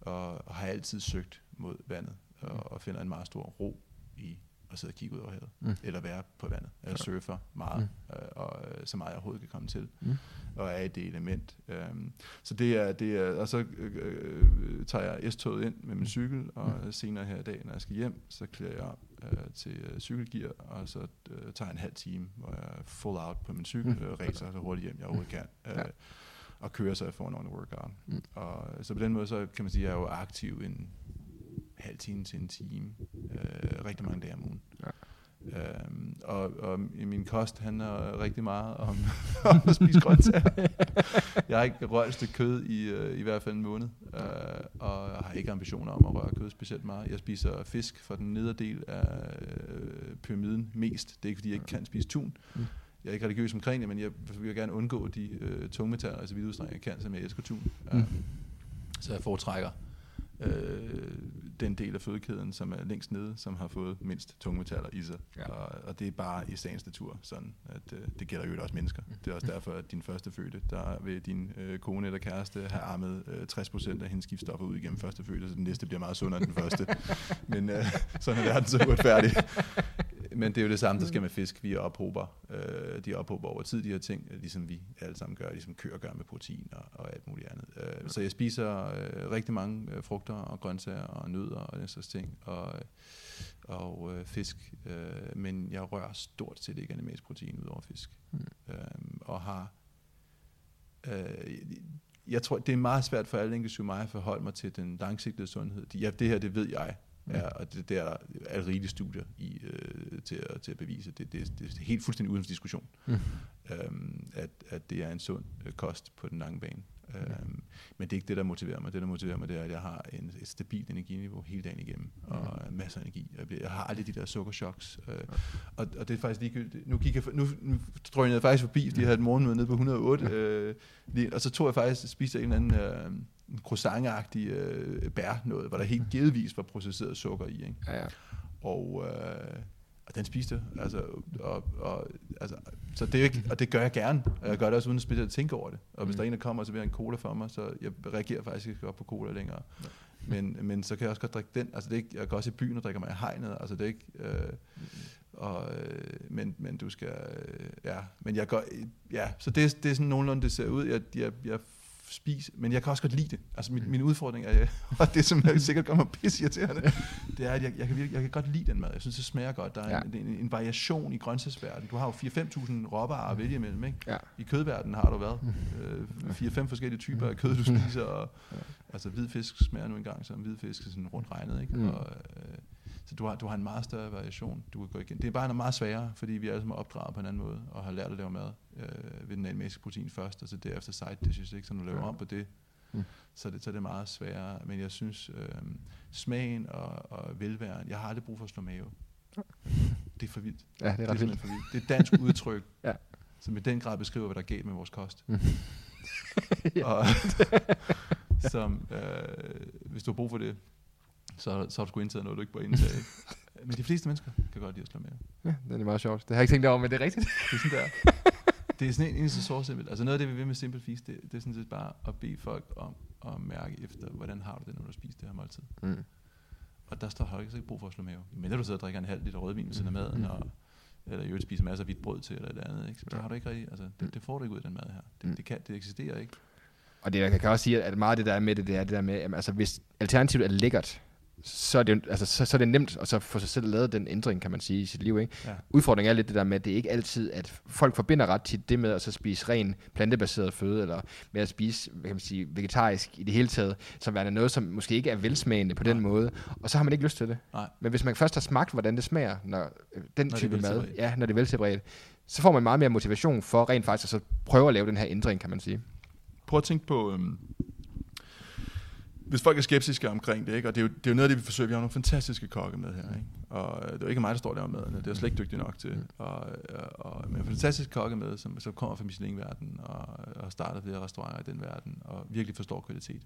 og, og har altid søgt mod vandet, og, og finder en meget stor ro i at sidde og kigge ud over havet, mm. eller være på vandet, eller surfer meget, mm. øh, og øh, så meget jeg overhovedet kan komme til, mm. Og er i det element. Um, så det er, det er, og så øh, øh, tager jeg S-toget ind med min cykel, og mm. senere her i dag, når jeg skal hjem, så klæder jeg op øh, til øh, cykelgear, og så øh, tager en halv time, hvor jeg er full out på min cykel, mm. og racer så hurtigt hjem, jeg overhovedet kan. Øh, Ja. og kører så jeg får en ordentlig workout. Mm. Og, så på den måde, så kan man sige, at jeg er jo aktiv en halv time til en time, øh, rigtig mange dage om ugen. Ja. Øhm, og, og min kost handler rigtig meget om, <laughs> om at spise grøntsager. jeg har ikke rørt et stykke kød i, øh, i hvert fald en måned, øh, og jeg har ikke ambitioner om at røre kød specielt meget. Jeg spiser fisk fra den nederdel af øh, pyramiden mest. Det er ikke, fordi jeg ikke kan spise tun. Mm. Jeg er ikke religiøs omkring det, men jeg vil gerne undgå de øh, tungmetaller, altså vidt udstrækning jeg kan, som jeg elsker tun. Mm. Øh, så jeg foretrækker øh, den del af fødekæden, som er længst nede, som har fået mindst tungmetaller i sig. Ja. Og, og det er bare i sagens natur sådan, at øh, det gælder jo også mennesker. Det er også derfor, at din første fødte, der vil din øh, kone eller kæreste have armet øh, 60% af hendes giftstoffer ud igennem første fødte, så den næste bliver meget sundere end den første. <laughs> Men øh, sådan er verden så uretfærdig. Men det er jo det samme, der sker med fisk. Vi ophober, øh, de ophober over tid, de her ting, ligesom vi alle sammen gør, ligesom køer gør med protein og, og alt muligt andet. Øh, så jeg spiser øh, rigtig mange øh, frugter og grøntsager og nødder og den slags ting, og, og øh, fisk. Øh, men jeg rører stort set ikke animalsk protein ud over fisk. Mm. Øh, og har... Øh, jeg tror, det er meget svært for alle, inklusive mig, at forholde mig til den langsigtede sundhed. Ja, det her, det ved jeg. Ja, og det, er der er rigelige studier i, øh, til, at, til at bevise. Det, det, det er helt fuldstændig uden for diskussion, mm. øhm, at, at det er en sund øh, kost på den lange bane. Øhm, men det er ikke det, der motiverer mig. Det, der motiverer mig, det er, at jeg har en, et stabilt energiniveau hele dagen igennem, og masser af energi. Jeg, bliver, jeg har aldrig de der sukkerchoks. Øh, og, og det er faktisk ligegyldigt. Nu, gik jeg, nu, nu drønede jeg faktisk forbi, fordi jeg havde et morgenmøde nede på 108, øh, lige, og så tog jeg faktisk, spiste en eller anden... Øh, en croissant-agtig øh, bær noget, hvor der helt givetvis var processeret sukker i. Ikke? Ja, ja. Og, øh, og den spiste altså, og, og, altså, så det er ikke, og det gør jeg gerne, og jeg gør det også uden at specielt tænke over det. Og hvis mm. der er en, der kommer og serverer en cola for mig, så jeg reagerer faktisk ikke op på cola længere. Men, men så kan jeg også godt drikke den. Altså det er ikke, jeg går også i byen og drikker mig i hegnet. Altså det er ikke... Øh, og, øh, men, men du skal... Øh, ja, men jeg går... Ja, så det, det er sådan nogenlunde, det ser ud. Jeg, jeg, jeg spiser, men jeg kan også godt lide det. Altså min, min udfordring er, <laughs> og det som jeg <laughs> sikkert gør mig pisse irriterende, det er, at jeg, jeg, kan virkelig, jeg kan godt lide den mad. Jeg synes, det smager godt. Der er Ja. en, en, en variation i grøntsagsverdenen. Du har jo 4-5.000 råvarer at vælge imellem. Ikke? Ja. I kødverdenen har du hvad? Øh, 4-5 forskellige typer af kød, du spiser. Og, altså hvid fisk smager nu engang som hvid fisk, sådan rundt regnet. Ikke? Mm. Og, øh, så du har, du har en meget større variation, du kan gå igen. Det er bare noget meget sværere, fordi vi alle sammen er opdraget på en anden måde, og har lært at lave mad øh, ved den animalske protein først, og så derefter side dishes, ikke? så når du laver Ja. om på det, Mm. så, er det, så er det meget sværere. Men jeg synes, øh, smagen og, og velværen, jeg har aldrig brug for at slå mave. Det er for vildt. ja, det er Det er vildt. for vildt. Det er et dansk udtryk. <laughs> Ja. som i den grad beskriver, hvad der er galt med vores kost. <laughs> Mm. og, <laughs> som, øh, hvis du har brug for det, så, så har du sgu indtaget noget, du ikke bør indtage. <laughs> Men de fleste mennesker kan godt lide at slå med. Ja, det er meget sjovt. Det har jeg ikke tænkt over, men det er rigtigt. Det er sådan der. Det er sådan en eneste så simpelt. Altså noget af det, vi vil med Simple Feast, det, det er sådan set bare at bede folk om at mærke efter, hvordan har du det, når du spiser det her måltid. Mm. Og der står du ikke brug for at slå mave. Men når du sidder og drikker en halv liter rødvin ved siden af maden, og, eller i øvrigt spiser masser af hvidt brød til, eller et andet, ikke? så det har du ikke rigtig, altså, det, det får du ikke ud af den mad her. Det, det, kan, det eksisterer ikke. Og det, jeg kan også sige, at meget af det der er med det, det er det der med, at altså, hvis alternativet er lækkert, så er, det, altså, så, så er det nemt at så få sig selv lavet den ændring, kan man sige, i sit liv. Ikke? Ja. Udfordringen er lidt det der med, at det er ikke altid, at folk forbinder ret tit det med at så spise ren plantebaseret føde, eller med at spise hvad kan man sige, vegetarisk i det hele taget, som værende noget, som måske ikke er velsmagende på den måde, og så har man ikke lyst til det. Nej. Men hvis man først har smagt, hvordan det smager, når øh, den Når type mad, ja, når det er veltilberedt, så får man meget mere motivation for rent faktisk at så prøve at lave den her ændring, kan man sige. Prøv at tænke på, øhm, hvis folk er skeptiske omkring det, ikke? og det er, jo, det er jo noget af det, vi forsøger. Vi har nogle fantastiske kokke med her, ikke? og øh, det er jo ikke mig, der står der med det er jeg slet ikke dygtig nok til. Og, øh, og, men fantastiske kokke med, som, som kommer fra Michelin-verdenen, og, og har startet flere restauranter i den verden, og virkelig forstår kvalitet.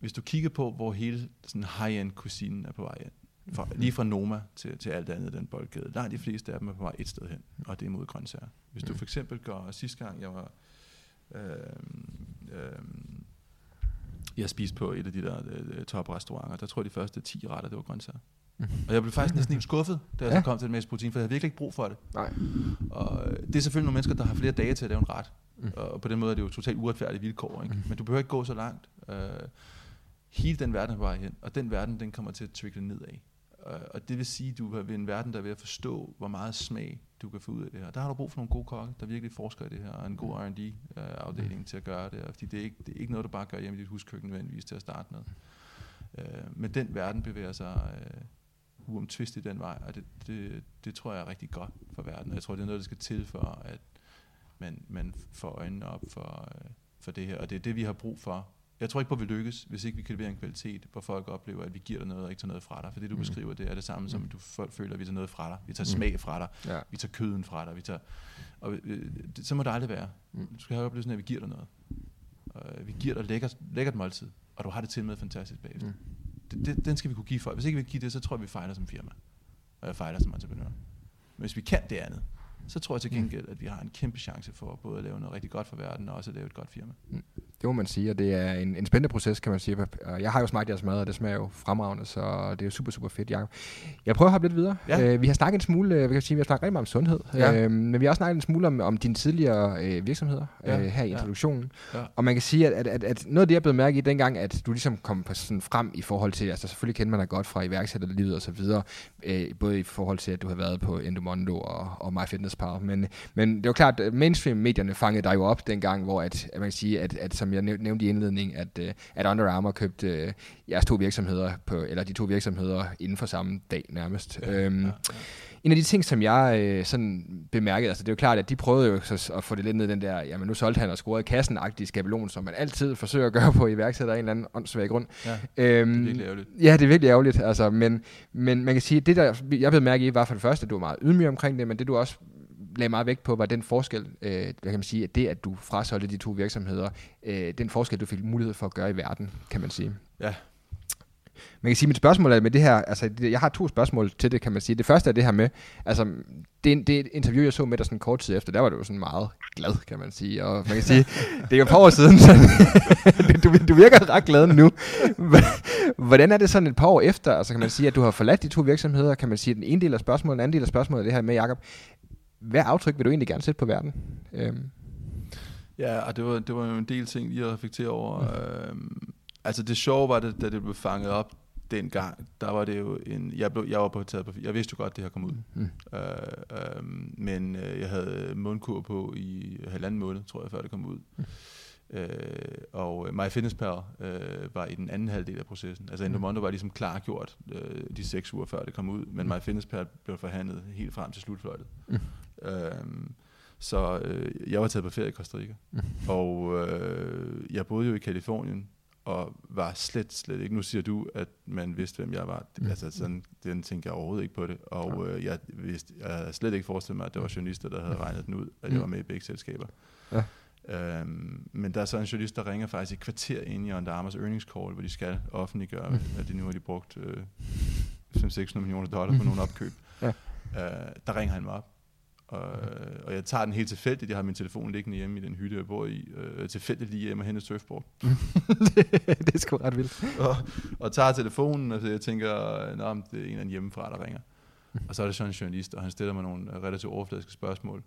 Hvis du kigger på, hvor hele sådan high-end cuisinen er på vej ind, fra, lige fra Noma til, til alt andet den boldgade, langt de fleste af dem er på vej et sted hen, og det er mod grøntsager. Hvis du for eksempel går, sidste gang jeg var, øh, øh, jeg spiste på et af de der øh, toprestauranter, der tror jeg de første 10 retter, det var grøntsager. Og jeg blev faktisk næsten helt skuffet, da jeg Ja. så kom til en masse protein, for jeg havde virkelig ikke brug for det. Nej. Og øh, det er selvfølgelig nogle mennesker, der har flere dage til at lave en ret. Mm. Og på den måde er det jo totalt uretfærdige vilkår. Ikke? Mm. Men du behøver ikke gå så langt. Øh, hele den verden er på vej hen, og den verden, den kommer til at trickle nedad. Øh, og det vil sige, at du ved en verden, der er ved at forstå, hvor meget smag du kan få ud af det her. Der har du brug for nogle gode kokke, der virkelig forsker i det her, og en god R&D-afdeling øh, til at gøre det. Og Fordi det er, ikke, det er ikke noget, du bare gør hjemme i dit huskøkken nødvendigvis til at starte med. Øh, men den verden bevæger sig øh, uomtvistigt den vej, og det, det, det tror jeg er rigtig godt for verden. Og jeg tror, det er noget, der skal til for, at man, man får øjnene op for, øh, for det her. Og det er det, vi har brug for. Jeg tror ikke på, at vi lykkes, hvis ikke vi kan levere en kvalitet, hvor folk oplever, at vi giver dig noget og ikke tager noget fra dig. For det, du Mm. mm. beskriver, det er det samme, som Mm. at du folk føler, at vi tager noget fra dig. Vi tager Mm. smag fra dig. Ja. Vi tager køden fra dig. Vi tager, og øh, det, så må det aldrig være. Mm. Du skal have oplevelsen af, at vi giver dig noget. Og, øh, vi giver dig lækkert, lækkert måltid, og du har det til med fantastisk bagefter. Mm. Det, det, den skal vi kunne give folk. Hvis ikke vi kan give det, så tror jeg, vi fejler som firma. Og jeg fejler som entreprenør. Men hvis vi kan det andet, så tror jeg til gengæld, at vi har en kæmpe chance for både at lave noget rigtig godt for verden, og også at lave et godt firma. Det må man sige, og det er en, en spændende proces, kan man sige. Jeg har jo smagt jeres mad, og det smager jo fremragende, så det er jo super, super fedt, Jacob. Jeg prøver at hoppe lidt videre. Ja. Øh, vi har snakket en smule, øh, vi kan sige, vi har snakket rigtig meget om sundhed, Ja. øh, men vi har også snakket en smule om, om dine tidligere øh, virksomheder Ja, øh, her i ja. introduktionen. Ja. Og man kan sige, at, at, at, noget af det, jeg blev mærke i dengang, at du ligesom kom på sådan frem i forhold til, altså selvfølgelig kender man dig godt fra iværksætterlivet og så videre, øh, både i forhold til, at du har været på Endomondo og, og MyFitnessPal, men, men det var klart, at mainstream-medierne fangede dig jo op dengang, hvor at, at man kan sige, at, at som jeg næv- nævnte i indledningen, at, øh, at Under Armour købte øh, jeres to virksomheder, på, eller de to virksomheder inden for samme dag nærmest. Ja, øhm, ja, ja, ja. en af de ting, som jeg øh, sådan bemærkede, altså det er jo klart, at de prøvede jo så at få det lidt ned den der, jamen nu solgte han og scorede kassen-agtige skabelon, som man altid forsøger at gøre på iværksætter af en eller anden åndssvag grund. Ja, Øhm, det er virkelig ærgerligt. Ja, det er virkelig ærgerligt, altså, men, men man kan sige, at det der, jeg blev mærke i, var for det første, at du var meget ydmyg omkring det, men det du også lagde meget vægt på, var den forskel, øh, hvad kan man sige, at det, at du frasolgte de to virksomheder, øh, den forskel, du fik mulighed for at gøre i verden, kan man sige. Ja. Man kan sige, mit spørgsmål er med det her, altså jeg har to spørgsmål til det, kan man sige. Det første er det her med, altså det, det er et interview, jeg så med dig sådan kort tid efter, der var du jo sådan meget glad, kan man sige. Og man kan sige, <laughs> det er jo et par år siden, så <laughs> du, du virker ret glad nu. <laughs> Hvordan er det sådan et par år efter, altså kan man sige, at du har forladt de to virksomheder, kan man sige, den ene del af spørgsmålet, den anden del af spørgsmålet er det her med, Jacob, hvad aftryk vil du egentlig gerne sætte på verden? Øhm, Ja, og det var, det var jo en del ting lige at reflektere over. Øhm, altså det sjove var, det, da det blev fanget op dengang, der var det jo en... Jeg, blev, jeg var på taget på... Jeg vidste jo godt, det her kom ud. Mm. Øh, øh, men øh, jeg havde mundkur på i halvanden måned, tror jeg, før det kom ud. Mm. Øh, og MyFitnessPal øh, var i den anden halvdel af processen. Altså Endomondo var ligesom klargjort øh, de seks uger før det kom ud, men MyFitnessPal blev forhandlet helt frem til slutfløjtet. Mm. Øhm, så øh, jeg var taget på ferie i Costa Rica, Mm. <laughs> og øh, jeg boede jo i Kalifornien, og var slet, slet ikke. Nu siger du, at man vidste, hvem jeg var. Det, altså, sådan, den tænkte jeg overhovedet ikke på det. Og øh, jeg, vidste, jeg havde slet ikke forestillet mig, at der var journalister, der havde regnet den ud, at jeg var med i begge selskaber. Ja. Øhm, men der er så en journalist, der ringer faktisk et kvarter ind i Under Armours earnings call, hvor de skal offentliggøre, at de nu har de brugt øh, 500-600 millioner dollar på nogle opkøb. Ja. Øh, der ringer han mig op. Og, og jeg tager den helt tilfældigt. Jeg har min telefon liggende hjemme i den hytte, jeg bor i. Øh, tilfældigt lige hjemme og hente surfboard. <laughs> det er sgu ret vildt. og, og tager telefonen, og så jeg tænker, Nå, det er en anden hjemmefra, der ringer. Og så er det sådan en journalist, og han stiller mig nogle relativt overfladiske spørgsmål.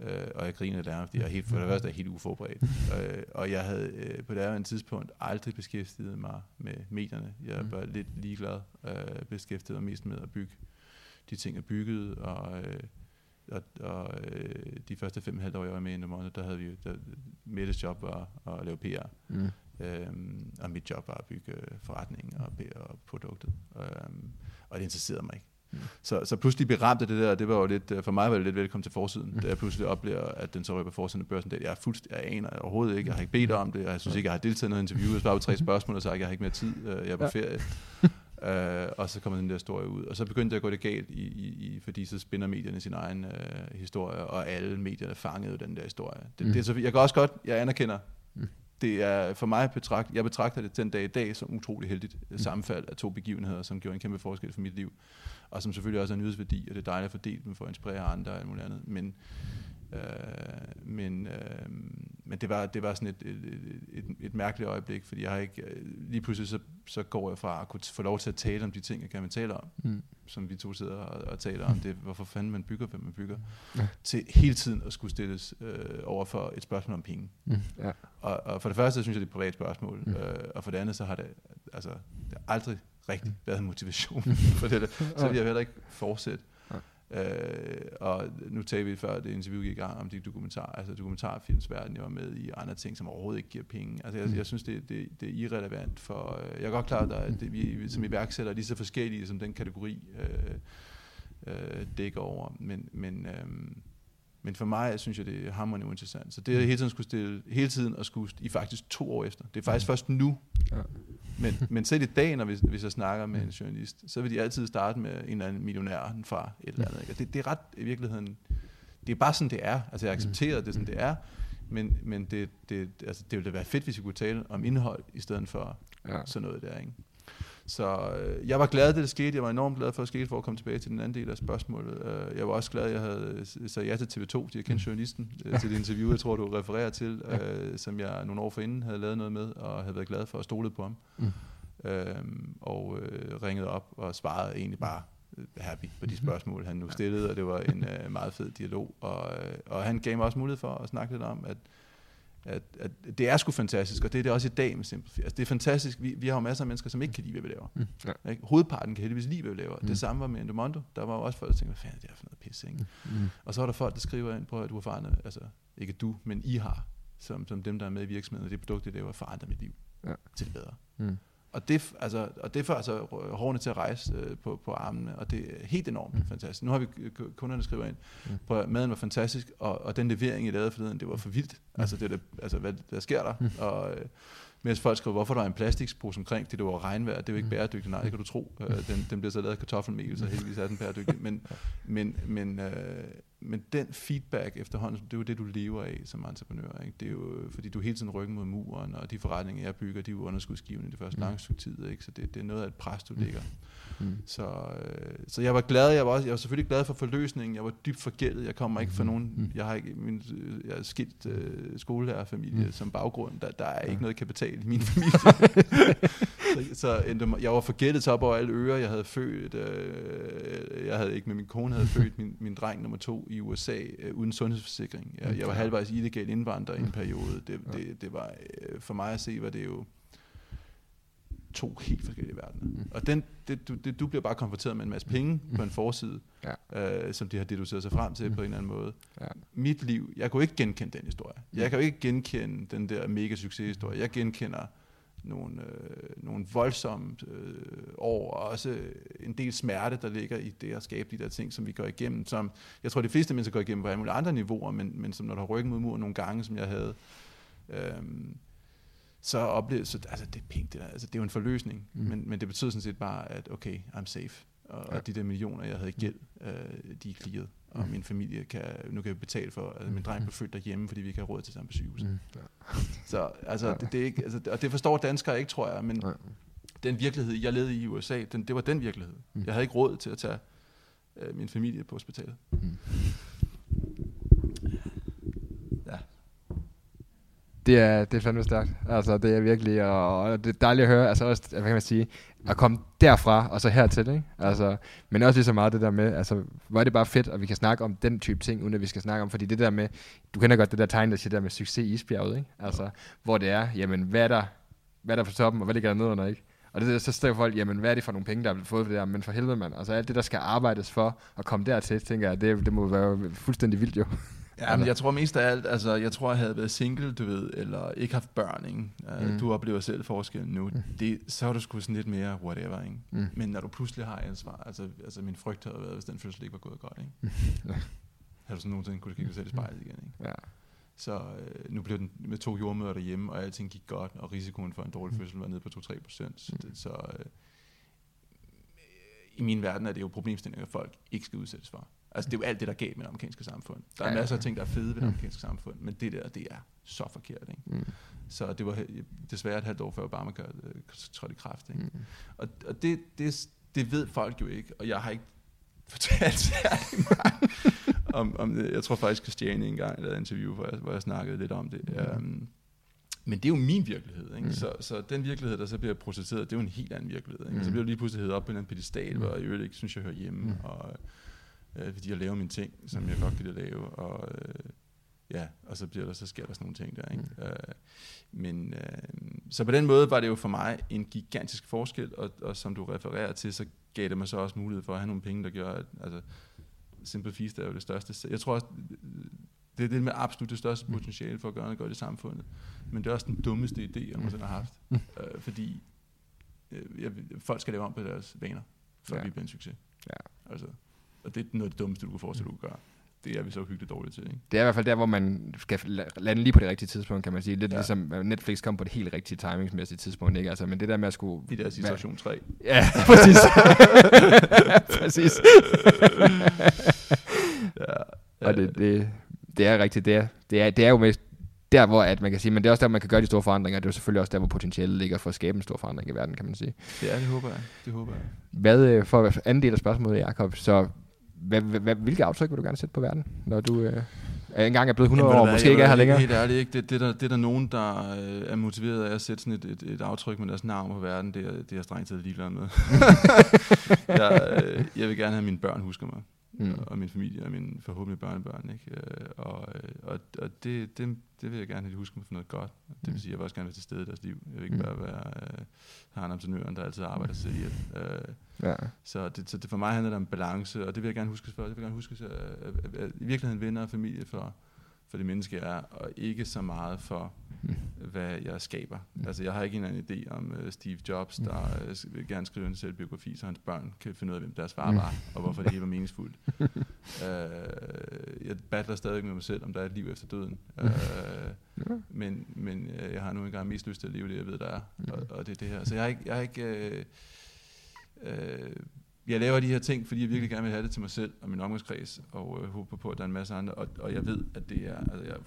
Øh, og jeg griner der, fordi jeg er helt, for det første er helt uforberedt. øh, og jeg havde øh, på det her tidspunkt aldrig beskæftiget mig med medierne. Jeg var lidt ligeglad, øh, beskæftiget mig mest med at bygge de ting, jeg byggede, og, øh, og, og øh, de første fem halvt år, jeg var med i Indemone, der havde vi der, Mettes job var at lave PR. Mm. Øhm, og mit job var at bygge forretningen og, og produktet. Øhm, og det interesserede mig ikke. Mm. Så, så pludselig blev ramt af det der, det var jo lidt, øh, for mig var det lidt velkommen til forsiden, mm. da jeg pludselig oplever, at den så røber forsiden af børsen. Jeg er fuldstændig, jeg aner overhovedet ikke, jeg har ikke bedt om det, og jeg synes ikke, jeg har deltaget i noget interview, jeg svarede på tre spørgsmål, og så jeg har ikke mere tid, øh, jeg er på ferie. Uh, og så kommer den der historie ud. Og så begyndte det at gå det galt, i, i, i, fordi så spinder medierne sin egen uh, historie, og alle medierne fangede den der historie. Det, mm. det er så, jeg kan også godt, jeg anerkender, mm. det er for mig betragt, jeg betragter det den dag i dag som utrolig heldigt mm. sammenfald af to begivenheder, som gjorde en kæmpe forskel for mit liv, og som selvfølgelig også er en nyhedsværdi, og det er dejligt at fordele dem for at inspirere andre og alt muligt andet. Men, Øh, men, øh, men det var, det var sådan et, et, et, et mærkeligt øjeblik, fordi jeg har ikke, lige pludselig så, så går jeg fra at kunne få lov til at tale om de ting, jeg kan tale om, mm. som vi to sidder og, og taler om, det hvorfor fanden man bygger, hvem man bygger, ja. til hele tiden at skulle stilles øh, over for et spørgsmål om penge. Mm. Ja. Og, og for det første synes jeg, det er et privat spørgsmål, mm. øh, og for det andet så har det, altså, det har aldrig rigtig mm. været motivation <laughs> for det der, så <laughs> vil jeg heller ikke fortsætte. Øh, og nu talte vi før det interview gik i gang om de dokumentar, altså dokumentarfilmsverden, jeg var med i andre ting, som overhovedet ikke giver penge. Altså jeg, mm. jeg synes, det, det, det er irrelevant for, øh, jeg er godt klar, at det, vi som iværksætter er lige så forskellige, som den kategori øh, øh, dækker over. Men, men, øh, men for mig synes jeg, det er hammerende uinteressant. Så det er hele tiden skulle stille, hele tiden at skulle i faktisk to år efter. Det er faktisk først nu, ja. Men, <laughs> men selv i dag, når vi, hvis jeg snakker med en journalist, så vil de altid starte med en eller anden millionær fra et eller andet. Ikke? det, det er ret i virkeligheden, det er bare sådan, det er. Altså jeg accepterer, at det er sådan, det er. Men, men det, det, altså, det ville da være fedt, hvis vi kunne tale om indhold, i stedet for ja. sådan noget der. Ikke? Så øh, jeg var glad, at det skete. Jeg var enormt glad for, at det skete, for at komme tilbage til den anden del af spørgsmålet. Øh, jeg var også glad, at jeg havde sagt ja til TV2, de har kendt mm. journalisten, øh, til det interview, jeg tror, du refererer til, øh, som jeg nogle år forinden havde lavet noget med, og havde været glad for at stole på ham. Mm. Øh, og øh, ringede op og svarede egentlig bare øh, happy på de spørgsmål, han nu stillede, og det var en øh, meget fed dialog. Og, øh, og han gav mig også mulighed for at snakke lidt om, at at, at det er sgu fantastisk, og det er det også i dag med Simplify. Altså, det er fantastisk. Vi, vi har jo masser af mennesker, som ikke kan lide, hvad vi laver. Mm, ja. Ikke? Hovedparten kan heldigvis lide, hvad vi laver. Mm. Det samme var med Endomondo. Der var jo også folk, der tænkte, hvad fanden er det her for noget pisse, ikke? Mm. Og så er der folk, der skriver ind på, at du har forandret, altså ikke du, men I har, som, som dem, der er med i virksomheden, og det produkt, det laver, forandret mit liv ja. til det bedre. Mm. Og det, altså, og det får altså hårene til at rejse øh, på, på armene, og det er helt enormt mm. fantastisk. Nu har vi kunderne skriver ind, mm. på at maden var fantastisk, og, og den levering, I lavede forleden, det var for vildt. Mm. Altså, det, altså, hvad der sker der? Mm. Og, øh, mens folk skriver, hvorfor der er en plastikspose omkring det, det var regnvejr, det er jo ikke mm. bæredygtigt. Nej, det kan du tro. Uh, den, den bliver så lavet af kartoffelmel, så heldigvis er den bæredygtig. Men, <laughs> men, men, uh, men den feedback efterhånden, det er jo det, du lever af som entreprenør. Ikke? Det er jo, fordi du hele tiden ryggen mod muren, og de forretninger, jeg bygger, de er jo underskudsgivende det første mm. langt stykke tid. Ikke? Så det, det er noget af et pres, du ligger. Mm. Så, øh, så jeg var glad, jeg var, også, jeg var selvfølgelig glad for forløsningen, jeg var dybt forgældet, jeg kommer ikke fra mm. nogen, mm. jeg har ikke, min, jeg er skilt øh, skolelærerfamilie mm. som baggrund, der, der er ikke noget kapital i min <laughs> familie. <laughs> så, så jeg var forgældet til op over alle ører, jeg havde født, øh, jeg havde ikke, men min kone havde født min, min dreng nummer to i USA øh, uden sundhedsforsikring. Jeg, jeg var halvvejs illegal indvandrer i en periode. Det, det, det var, øh, for mig at se, var det jo to helt forskellige verdener. Mm. Og den, det, du, det, du bliver bare konfronteret med en masse penge mm. på en forside, ja. øh, som de har deduceret sig frem til mm. på en eller anden måde. Ja. Mit liv, jeg kunne ikke genkende den historie. Mm. Jeg kan jo ikke genkende den der mega succeshistorie. Jeg genkender nogle, øh, nogle voldsomme øh, år, og også en del smerte, der ligger i det at skabe de der ting, som vi går igennem, som jeg tror, de fleste mennesker går igennem på alle mulige andre niveauer, men, men som når du har ryggen mod muren nogle gange, som jeg havde, øh, så oplever så, altså det er penge, det, der. Altså, det er jo en forløsning, mm. men, men det betyder sådan set bare, at okay, I'm safe. Og, ja. og de der millioner, jeg havde i gæld, øh, de er clearet. Og Mm. min familie kan, nu kan jeg betale for, at min dreng blev født derhjemme, fordi vi ikke har råd til sammen på sygehuset. Mm. Så altså, det, det er ikke, altså, og det forstår danskere ikke, tror jeg, men Nej. den virkelighed, jeg levede i USA, den, det var den virkelighed. Mm. Jeg havde ikke råd til at tage øh, min familie på hospitalet. Ja. Det er, det er fandme stærkt. Altså, det er virkelig, og, og det er dejligt at høre, altså også, hvad kan man sige, at komme derfra og så hertil, ikke? Altså, men også lige så meget det der med, altså, hvor er det bare fedt, at vi kan snakke om den type ting, uden at vi skal snakke om, fordi det der med, du kender godt det der tegn, der siger der med succes i isbjerget, ikke? Altså, hvor det er, jamen, hvad er der, hvad er der på toppen, og hvad ligger der nedenunder, ikke? Og det, så står folk, jamen, hvad er det for nogle penge, der er blevet fået for det der? Men for helvede, mand. Altså, alt det, der skal arbejdes for at komme dertil, tænker jeg, det, det må være fuldstændig vildt, jo. Ja, men jeg tror mest af alt, altså jeg tror, jeg havde været single, du ved, eller ikke haft børn, ikke? Uh, Mm. Du oplever selv forskellen nu. Det, så er du sgu sådan lidt mere whatever, ikke? Mm. Men når du pludselig har ansvar, altså, altså min frygt havde været, hvis den fødsel ikke var gået godt, ikke? <laughs> Ja. Har du sådan nogensinde kunne kigge dig selv i spejlet igen, ikke? Ja. Så øh, nu blev den med to jordmøder derhjemme, og alting gik godt, og risikoen for en dårlig fødsel var nede på 2-3 procent. Så, det, så øh, i min verden er det jo problemstillinger, folk ikke skal udsættes for. Altså det er jo alt det, der er galt med det amerikanske samfund. Der er Ja, masser af ting, der er fede ved det amerikanske samfund, men det der, det er så forkert. Ikke? Mm. Så det var desværre et halvt år før Obama øh, trådte i kraft. Ikke? Mm. Og, og det, det, det ved folk jo ikke, og jeg har ikke <laughs> fortalt særlig meget om, om det. Jeg tror faktisk, Christiane engang lavede et interview, hvor jeg, hvor jeg snakkede lidt om det. Um, men det er jo min virkelighed. Ikke? Mm. Så, så den virkelighed, der så bliver processeret, det er jo en helt anden virkelighed. Ikke? Mm. Så bliver jeg lige pludselig heddet op på en eller anden pedestal, Mm. hvor jeg ikke synes, jeg hører hjemme. Mm. Og, øh, fordi jeg laver mine ting, som jeg godt kan lave. Og, øh, ja, og så, bliver der, så sker der sådan nogle ting der. Ikke? Mm. Øh, men, øh, så på den måde var det jo for mig en gigantisk forskel, og, og som du refererer til, så gav det mig så også mulighed for at have nogle penge, der gør, at altså, Simple Feast er jo det største. Jeg tror også, det er det med absolut det største potentiale for at gøre noget godt i samfundet. Men det er også den dummeste idé, jeg nogensinde har haft. Øh, fordi øh, jeg, folk skal lave om på deres vaner, for ja. Vi bliver en succes. Ja. Altså, og det er noget af det dummeste, du kan forestille dig, du kan gøre. Det er vi så hyggeligt dårligt til, ikke? Det er i hvert fald der, hvor man skal la- lande lige på det rigtige tidspunkt, kan man sige. Lidt Ja. ja. ligesom Netflix kom på det helt rigtige timingsmæssige tidspunkt, ikke? Altså, men det der med at skulle... I der situation 3. Ja, <laughs> præcis. <laughs> præcis. <laughs> Ja, Og det, det, det er rigtigt. Det er, det er, det er jo mest der, hvor at man kan sige, men det er også der, man kan gøre de store forandringer. Det er jo selvfølgelig også der, hvor potentialet ligger for at skabe en stor forandring i verden, kan man sige. det er det, håber jeg. Det håber jeg. Hvad, øh, for at anden del af spørgsmålet, Jacob, så hvad, hvad, hvilke aftryk vil du gerne sætte på verden, når du øh, engang er blevet 100 Jamen, år, måske ikke er her længere? Helt ærligt, ikke? Det, det, er der, det er der nogen, der øh, er motiveret af at sætte sådan et, et, et aftryk med deres navn på verden. Det er, det er jeg strengt taget ligeglad med. <laughs> jeg, øh, jeg vil gerne have, at mine børn husker mig. Mm. Mm. Og min familie og mine forhåbentlig børnebørn. Ikke? Øh, Og, øh, og, og det, det, det vil jeg gerne have, at de husker mig for noget godt. Det vil sige, at jeg vil også gerne være til stede i deres liv. Jeg vil ikke Mm. bare være øh, han entreprenøren, der altid arbejder sig ihjel. Øh, Ja. så det, så det for mig handler det om balance, og det vil jeg gerne huske for. Det vil jeg gerne huske, at, at, at i virkeligheden venner og familie for, for det menneske jeg er, og ikke så meget for, Mm. hvad jeg skaber. Altså, jeg har ikke en eller anden idé om uh, Steve Jobs, der uh, vil gerne skrive en selvbiografi, så hans børn kan finde ud af, hvem deres far Mm. var, og hvorfor det hele var meningsfuldt. uh, <laughs> jeg battler stadig med mig selv, om der er et liv efter døden. Uh, Ja. men men uh, jeg har nu engang mest lyst til at leve det, jeg ved, der er. Og, og det er det her. Så jeg har ikke... Jeg har ikke uh, uh, jeg laver de her ting, fordi jeg virkelig gerne vil have det til mig selv og min omgangskreds, og øh, håber på, at der er en masse andre, og, og jeg ved, at det er, altså jeg er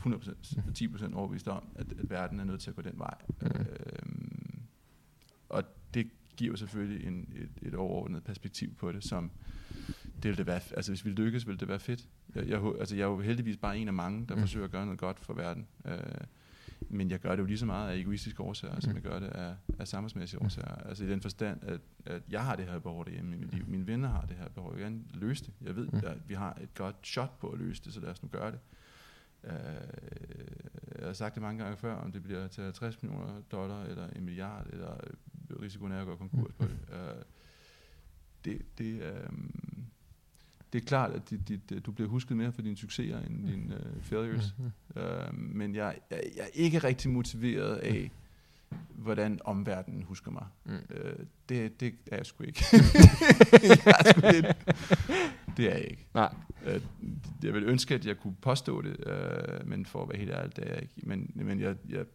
100% 10% overbevist om, at, at verden er nødt til at gå den vej. Mhm. Øhm, og det giver selvfølgelig en, et, et overordnet perspektiv på det, som det vil det være, altså hvis vi lykkes, vil det være fedt. Jeg, jeg, altså jeg er jo heldigvis bare en af mange, der Mm. mm. forsøger at gøre noget godt for verden. Øh, men jeg gør det jo lige så meget af egoistiske årsager, som Mm. jeg gør det af, af samfundsmæssige årsager. Altså i den forstand, at, at jeg har det her behov derhjemme i mit liv. Mine venner har det her behov. Jeg vil gerne løse det. Jeg ved, Mm. at vi har et godt shot på at løse det, så lad os nu gøre det. Øh, jeg har sagt det mange gange før, om det bliver til 50 millioner dollar, eller en milliard, eller risikoen er at gå konkurs på det. <laughs> Øh, det, det, øh, det er klart, at dit, dit, du bliver husket mere for dine succeser end dine øh, failures. Mhm. Øh, men jeg, jeg, jeg er ikke rigtig motiveret af, hvordan omverdenen husker mig. Mm. Øh, det, det er jeg sgu ikke. <laughs> jeg er sgu lidt, det er jeg ikke. Nej. Øh, jeg vil ønske, at jeg kunne påstå det, øh, men for at være helt ærlig, det er jeg ikke. Men, men jeg, jeg,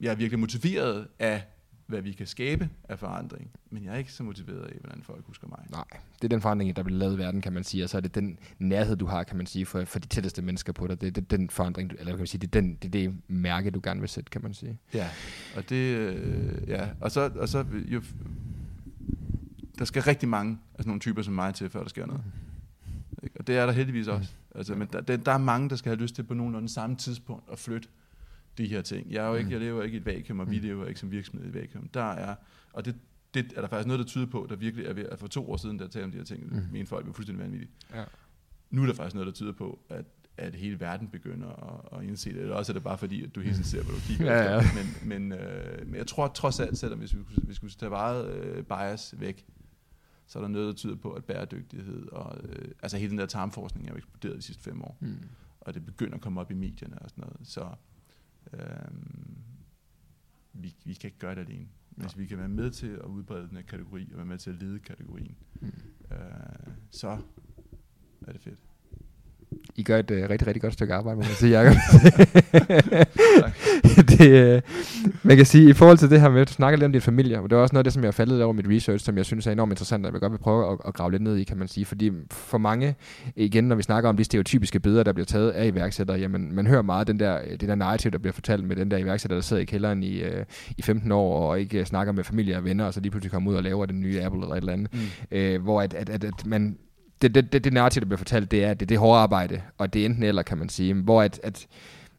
jeg er virkelig motiveret af, hvad vi kan skabe af forandring, men jeg er ikke så motiveret af, hvordan folk husker mig. Nej, det er den forandring, der bliver lavet i verden, kan man sige, og så er det den nærhed, du har, kan man sige, for, for de tætteste mennesker på dig. Det er det, den forandring, du, eller kan man sige, det er, den, det er det mærke, du gerne vil sætte, kan man sige. Ja, og det, øh, ja, og så, og så jo, der skal rigtig mange af sådan nogle typer som mig til, før der sker noget. Og det er der heldigvis også. Altså, men der, der, der er mange, der skal have lyst til på nogenlunde samme tidspunkt at flytte de her ting. Jeg, er jo ikke, jeg lever ikke i et vakuum, og vi lever ikke som virksomhed i et vakuum. Der er, og det, det er der faktisk noget, der tyder på, der virkelig er ved, at for to år siden, der talte om de her ting, mm. mine folk var fuldstændig vanvittige. Ja. Nu er der faktisk noget, der tyder på, at, at hele verden begynder at, at indse det. Eller også er det bare fordi, at du hele tiden ser, hvad du kigger Ja, ja. Men, men, øh, men jeg tror trods alt, selvom hvis vi, skulle- vi skulle tage meget øh, bias væk, så er der noget, der tyder på, at bæredygtighed og øh, altså hele den der tarmforskning er jo eksploderet de sidste fem år. Mm. Og det begynder at komme op i medierne og sådan noget. Så øh, vi, vi kan ikke gøre det alene. Hvis vi kan være med til at udbrede den her kategori, og være med til at lede kategorien, Mm. øh, så er det fedt. I gør et uh, rigtig, rigtig godt stykke arbejde, må man sige, Jacob. <laughs> det, uh, man kan sige, i forhold til det her med, at du snakker lidt om din familie, og det er også noget af det, som jeg faldet over mit research, som jeg synes er enormt interessant, og jeg godt vil prøve at, at grave lidt ned i, kan man sige. Fordi for mange, igen, når vi snakker om de stereotypiske billeder, der bliver taget af iværksættere, jamen, man hører meget den der, det der narrativ, der bliver fortalt med den der iværksætter, der sidder i kælderen i, uh, i 15 år, og ikke uh, snakker med familie og venner, og så lige pludselig kommer ud og laver den nye Apple eller et eller andet. Mm. Øh, hvor at, at, at, at man det, det, det, det narrativ, der bliver fortalt, det er, at det, det er hårde arbejde, og det er enten eller, kan man sige. Hvor at, at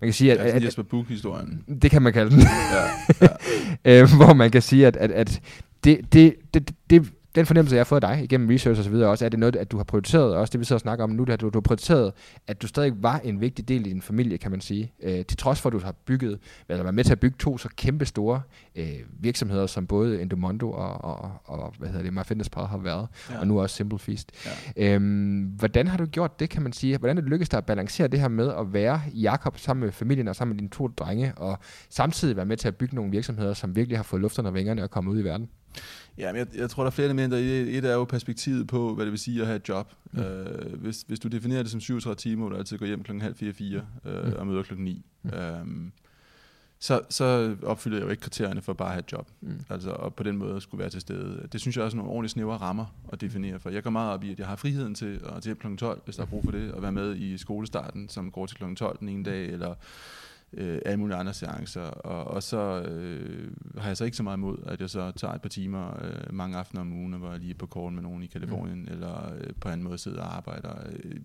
man kan sige, Det at, er sådan at, Jesper Buch-historien. det kan man kalde den, Ja, ja. <laughs> øh, hvor man kan sige, at, at, at det, det, det, det, den fornemmelse, jeg har fået af dig igennem research og så videre også, er det noget, at du har prioriteret, også det vi sidder og snakker om nu, det at du, du har prioriteret, at du stadig var en vigtig del i din familie, kan man sige. Øh, til trods for, at du har bygget, eller været med til at bygge to så kæmpe store øh, virksomheder, som både Endomondo og, og, og hvad hedder det, MyFitnessPal har været, ja. Og nu også Simple Feast. Ja. Øhm, hvordan har du gjort det, kan man sige? Hvordan er det lykkedes dig at balancere det her med at være Jakob sammen med familien og sammen med dine to drenge, og samtidig være med til at bygge nogle virksomheder, som virkelig har fået luft under vingerne og komme ud i verden? Ja, men jeg, jeg tror, der er flere elementer i det. Et er jo perspektivet på, hvad det vil sige at have et job. Mm. Øh, hvis, hvis du definerer det som 37 timer, hvor du altid går hjem klokken halv fire, fire øh, Mm. og møder klokken 9, øhm, så, så opfylder jeg jo ikke kriterierne for bare at have et job. Mm. Altså, og på den måde skulle være til stede. Det synes jeg også er nogle ordentligt snævre rammer at definere for. Jeg går meget op i, at jeg har friheden til at til hjem kl. 12, hvis der er brug for det, og være med i skolestarten, som går til kl. 12 den ene dag, eller øh, alle mulige andre seancer. Og, og så øh, har jeg så ikke så meget imod, at jeg så tager et par timer øh, mange aftener om ugen, hvor jeg lige er på call med nogen i Kalifornien, mm. eller øh, på anden måde sidder og arbejder. Øh,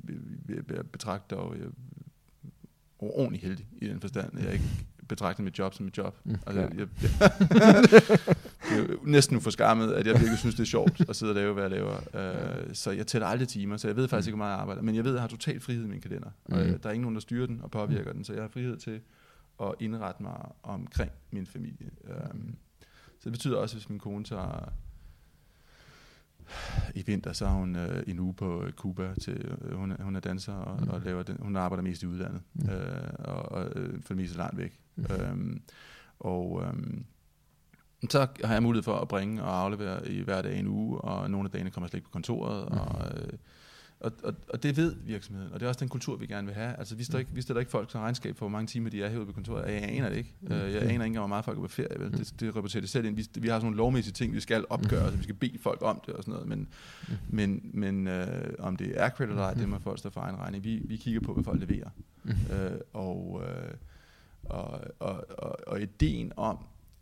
jeg- jeg betragter jo jeg, ordentligt heldig i den forstand. Jeg ikke betragter mit job som et job. Mm, Altså, ja. jeg, jeg, <laughs> er jo næsten uforskammet, at jeg virkelig synes, det er sjovt at sidde og lave, hvad jeg laver. Uh, så jeg tæller aldrig timer, så jeg ved faktisk ikke, hvor meget jeg arbejder. Men jeg ved, at jeg har total frihed i min kalender. Og Mm. øh, der er ingen nogen, der styrer den og påvirker den, så jeg har frihed til at indrette mig omkring min familie. Um, så det betyder også, hvis min kone tager i vinter, så har hun øh, en uge på øh, Cuba til, øh, hun, er, hun er danser og, mm. og laver den, hun arbejder mest i udlandet, Mm. øh, og, og øh, for det meste langt væk. Mm. Øhm, og øhm, så har jeg mulighed for at bringe og aflevere i hver dag en uge, og nogle af dagene kommer jeg slet ikke på kontoret, mm. og, øh, og, og, og det ved virksomheden, og det er også den kultur, vi gerne vil have. Altså, vi, står ikke, vi stiller ikke folk til regnskab for, hvor mange timer de er herude på kontoret. Jeg aner det ikke. Mm. Øh, Jeg aner ikke engang, hvor meget folk er på ferie. Vel? Det, det rapporterer det selv ind. Vi, vi har sådan nogle lovmæssige ting, vi skal opgøre, så vi skal bede folk om det og sådan noget. Men, men, men øh, om det er accurate eller ej, det må folk stå for egen regning. Vi, vi kigger på, hvad folk leverer. Øh, og, øh, og, og, og, og ideen om,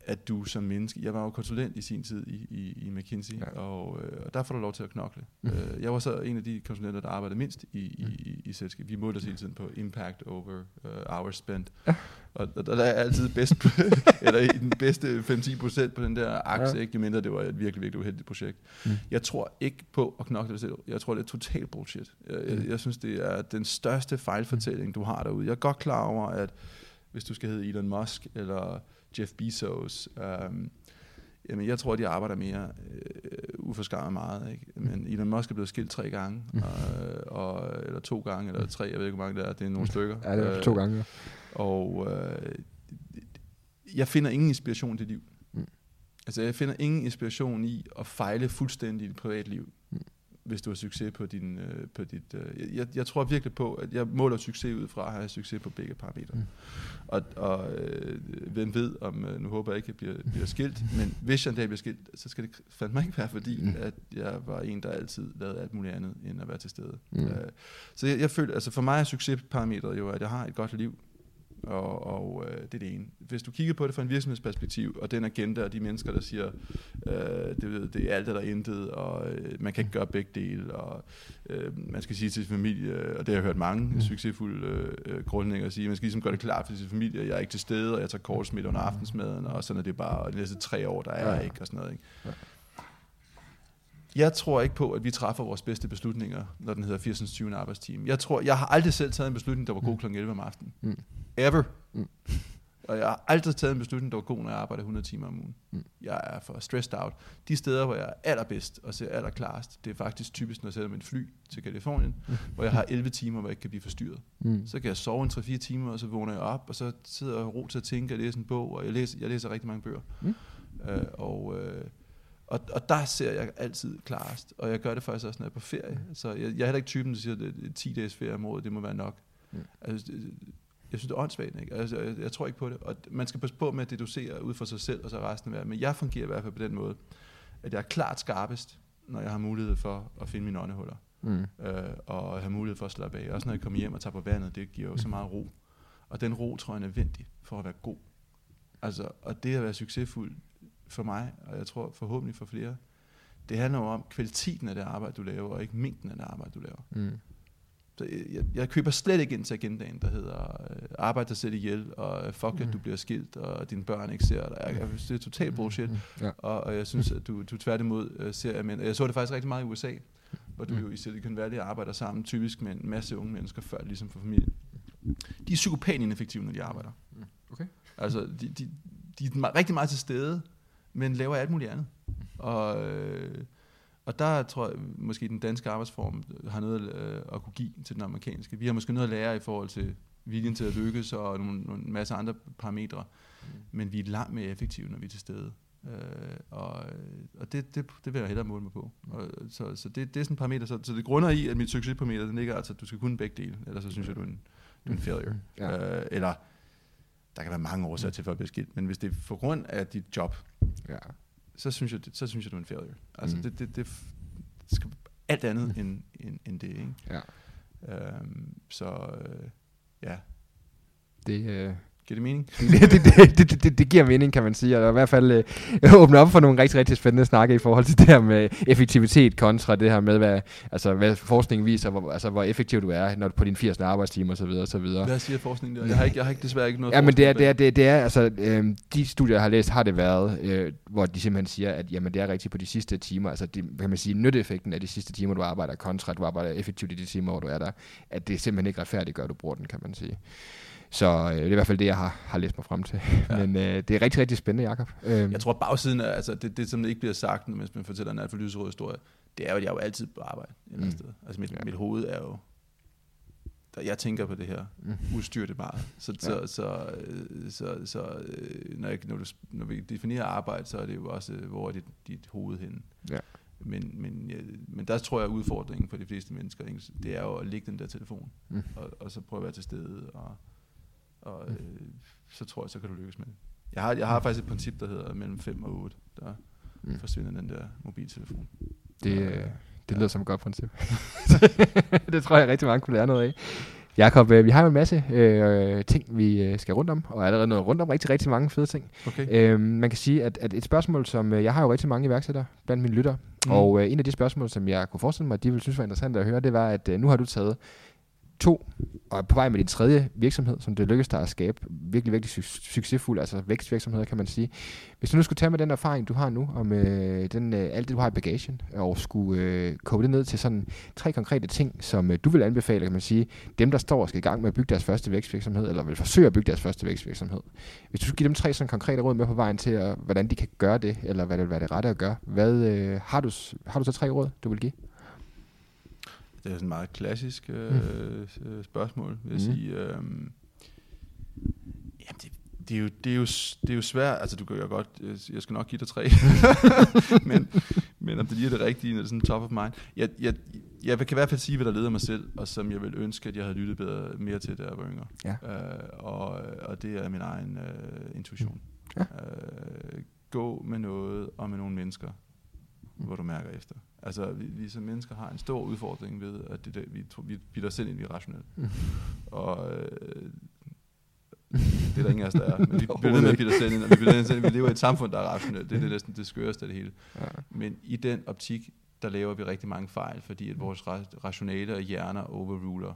at du som menneske, jeg var jo konsulent i sin tid i, i, i McKinsey, Ja. og, øh, og der får du lov til at knokle. Mm. Øh, jeg var så en af de konsulenter, der arbejdede mindst i, i, i, i selskabet. Vi målte os hele tiden på impact over uh, hours spent. Ja. Og, og der er altid bedst, <laughs> eller i den bedste 5-10 procent på den der akse, Ja. ikke mindre det var et virkelig, virkelig uheldigt projekt. Mm. Jeg tror ikke på at knokle selv. Jeg tror, det er totalt bullshit. Jeg, jeg, Mm. jeg synes, det er den største fejlfortælling, du har derude. Jeg er godt klar over, at hvis du skal hedde Elon Musk eller Jeff Bezos, øhm, jamen jeg tror, de arbejder mere øh, uforskammet meget. Ikke? Men Elon Musk er blevet skilt tre gange, Mm. og, og, eller to gange, eller tre, jeg ved ikke, hvor mange det er, det er nogle stykker. Ja, det er Øh, to gange. og øh, jeg finder ingen inspiration til liv. Mm. Altså jeg finder ingen inspiration i at fejle fuldstændig i dit privatliv. Hvis du har succes på din, øh, på dit, øh, jeg, jeg tror virkelig på, at jeg måler succes ud fra at have succes på begge parametre. Mm. Og, og øh, hvem ved, om, øh, nu håber jeg ikke, at jeg bliver, bliver skilt, <laughs> men hvis jeg en dag bliver skilt, så skal det fandme ikke være fordi, mm. at jeg var en, der altid lavede alt muligt andet, end at være til stede. Mm. Øh, så jeg, jeg føler, altså for mig er succesparametret jo, at jeg har et godt liv, og, og øh, det er det ene. Hvis du kigger på det fra en virksomhedsperspektiv, og den agenda og de mennesker, der siger, øh, det, det er alt eller intet, og øh, man kan ikke gøre begge dele, og øh, man skal sige til sin familie, og det har jeg hørt mange mm. succesfulde øh, grundlæggere sige, man skal ligesom gøre det klart for sin familie, jeg er ikke til stede, og jeg tager kortsmidt under aftensmaden, og sådan er det bare, og de næste tre år, der er jeg ikke, og sådan noget. Ikke? Jeg tror ikke på, at vi træffer vores bedste beslutninger, når den hedder 80. 20. arbejdstime. Jeg tror, jeg har aldrig selv taget en beslutning, der var god kl. 11 om aftenen. Mm. Ever. Mm. Og jeg har aldrig taget en beslutning, der var god, når jeg arbejder 100 timer om ugen. Mm. Jeg er for stressed out. De steder, hvor jeg er allerbedst og ser allerklarest, det er faktisk typisk, når jeg sætter mit fly til Kalifornien, mm. hvor jeg har 11 timer, hvor jeg ikke kan blive forstyrret. Mm. Så kan jeg sove en 3-4 timer, og så vågner jeg op, og så sidder jeg ro til at tænke og læse en bog, og jeg læser, jeg læser rigtig mange bøger. Mm. Øh, og, øh, og, og der ser jeg altid klarest, og jeg gør det faktisk også, når jeg er på ferie. Mm. Så jeg, jeg er heller ikke typen, der siger, at 10 dages ferie om året, det må være nok. Mm. Altså, jeg synes, det er åndssvagt. Ikke? Altså, jeg, jeg, tror ikke på det. Og man skal passe på med at deducere ud for sig selv, og så resten af verden. Men jeg fungerer i hvert fald på den måde, at jeg er klart skarpest, når jeg har mulighed for at finde mine åndehuller. Mm. Øh, og have mulighed for at slappe af. Også når jeg kommer hjem og tager på vandet, det giver jo så meget ro. Og den ro, tror jeg, er nødvendig for at være god. Altså, og det at være succesfuld for mig, og jeg tror forhåbentlig for flere, det handler jo om kvaliteten af det arbejde, du laver, og ikke mængden af det arbejde, du laver. Mm. Så jeg, jeg køber slet ikke ind til agendaen, der hedder øh, arbejde dig selv ihjel, og øh, fuck, mm. at du bliver skilt, og dine børn ikke ser dig. Jeg, jeg det er totalt mm. bullshit. Mm. Ja. Og, og jeg synes, at du, du tværtimod øh, ser, men jeg så det faktisk rigtig meget i USA, hvor du mm. jo i Silicon Valley arbejder sammen, typisk med en masse unge mennesker, før ligesom for familie. De er psykopat ineffektive, når de arbejder. Mm. Okay. Altså, de, de, de er rigtig meget til stede, men laver alt muligt andet. Og... Øh, og der tror jeg måske den danske arbejdsform har noget øh, at kunne give til den amerikanske. Vi har måske noget at lære i forhold til viljen til at lykkes og nogle, nogle masse andre parametre. Mm. Men vi er langt mere effektive, når vi er til stede. Øh, og og det, det, det vil jeg hellere måle mig på. Og, så så det, det er sådan en parameter. Så, så det grunder i, at mit succesparameter, den ligger altså, at du skal kunne begge dele. Ellers så synes jeg, du er en, du er en failure. Ja. Øh, eller der kan være mange årsager til, for at blive skilt. Men hvis det er for grund af dit job, ja så synes jeg, så synes jeg du er en failure. Altså, mm. det, det, det, det skal alt andet mm. end, end, end det, ikke? Ja. Øhm, så, øh, ja. Det, øh, Giver det mening? <laughs> det, det, det, det, det giver mening, kan man sige, og i hvert fald øh, <laughs> åbne op for nogle rigtig, rigtig spændende snakke i forhold til det her med effektivitet kontra det her med, hvad, altså, hvad forskningen viser, hvor, altså, hvor effektiv du er når, på din 80. arbejdstime osv. osv. Hvad siger forskningen der? Jeg har, ikke, jeg har ikke desværre ikke noget Ja, men det er, det er, det er, det er altså, øh, de studier, jeg har læst, har det været, øh, hvor de simpelthen siger, at jamen, det er rigtigt på de sidste timer, altså de, kan man sige, nytteeffekten af de sidste timer, du arbejder, kontra at du arbejder effektivt i de timer, hvor du er der, at det simpelthen ikke retfærdigt gør, at du bruger den, kan man sige. Så øh, det er i hvert fald det, jeg har, har læst mig frem til. <laughs> Ja. Men øh, det er rigtig, rigtig spændende, Jacob. Øhm. Jeg tror, bagsiden af, altså det, det, som ikke bliver sagt, hvis man fortæller en alt for lyserød historie, det er jo, at jeg er jo altid på arbejde et eller andet mm. sted. Altså mit, ja. mit hoved er jo, der, jeg tænker på det her mm. udstyrte bare. Så, ja. så, så, så, så øh, når, jeg, når, du, når vi definerer arbejde, så er det jo også, hvor er dit, dit hoved henne. Ja. Men, men, ja, men der tror jeg, udfordringen for de fleste mennesker, det er jo at lægge den der telefon, mm. og, og så prøve at være til stede, og og øh, så tror jeg, så kan du lykkes med det. Jeg har, jeg har faktisk et princip, der hedder mellem 5 og 8, der mm. forsvinder den der mobiltelefon. Det, øh, det lyder ja. som et godt princip. <laughs> det tror jeg rigtig mange kunne lære noget af. Jakob, øh, vi har jo en masse øh, ting, vi øh, skal rundt om, og allerede noget rundt om rigtig, rigtig mange fede ting. Okay. Øh, man kan sige, at, at et spørgsmål, som øh, jeg har jo rigtig mange iværksættere blandt mine lytter, mm. og øh, en af de spørgsmål, som jeg kunne forestille mig, at de ville synes var interessant at høre, det var, at øh, nu har du taget to, og er på vej med din tredje virksomhed, som det lykkedes dig at skabe, virkelig, virkelig su- succesfuld, altså vækstvirksomheder, kan man sige. Hvis du nu skulle tage med den erfaring, du har nu, og med den, øh, alt det, du har i bagagen, og skulle øh, koble det ned til sådan tre konkrete ting, som øh, du vil anbefale, kan man sige, dem, der står og skal i gang med at bygge deres første vækstvirksomhed, eller vil forsøge at bygge deres første vækstvirksomhed. Hvis du skulle give dem tre sådan konkrete råd med på vejen til, at, hvordan de kan gøre det, eller hvad det vil være det rette at gøre, hvad, øh, har, du, har du så tre råd, du vil give? Det er sådan et meget klassisk øh, mm. spørgsmål, vil jeg mm. sige. Øh, jamen, det, det, er jo, det, er jo, det er jo svært, altså du kan jo godt, jeg skal nok give dig tre, <laughs> men, Men om det lige er det rigtige, når det er sådan top of mind. Jeg, jeg, jeg kan i hvert fald sige, hvad der leder mig selv, og som jeg vil ønske, at jeg havde lyttet bedre, mere til, da jeg var yngre. Ja. Øh, og, og det er min egen øh, intuition. Ja. Øh, gå med noget og med nogle mennesker, hvor du mærker efter. Altså, vi, vi som mennesker har en stor udfordring ved, at det der, vi, vi bilder os selv ind, vi er rationelle. <laughs> Og øh, det er der ingen af os, der er. Men vi bliver ved med at bilde os selv ind, og vi, bilder os selv ind. vi lever i et samfund, der er rationelt. Det er det næsten det skøreste af det hele. Ja. Men i den optik, der laver vi rigtig mange fejl, fordi at vores ra- rationale og hjerner overruler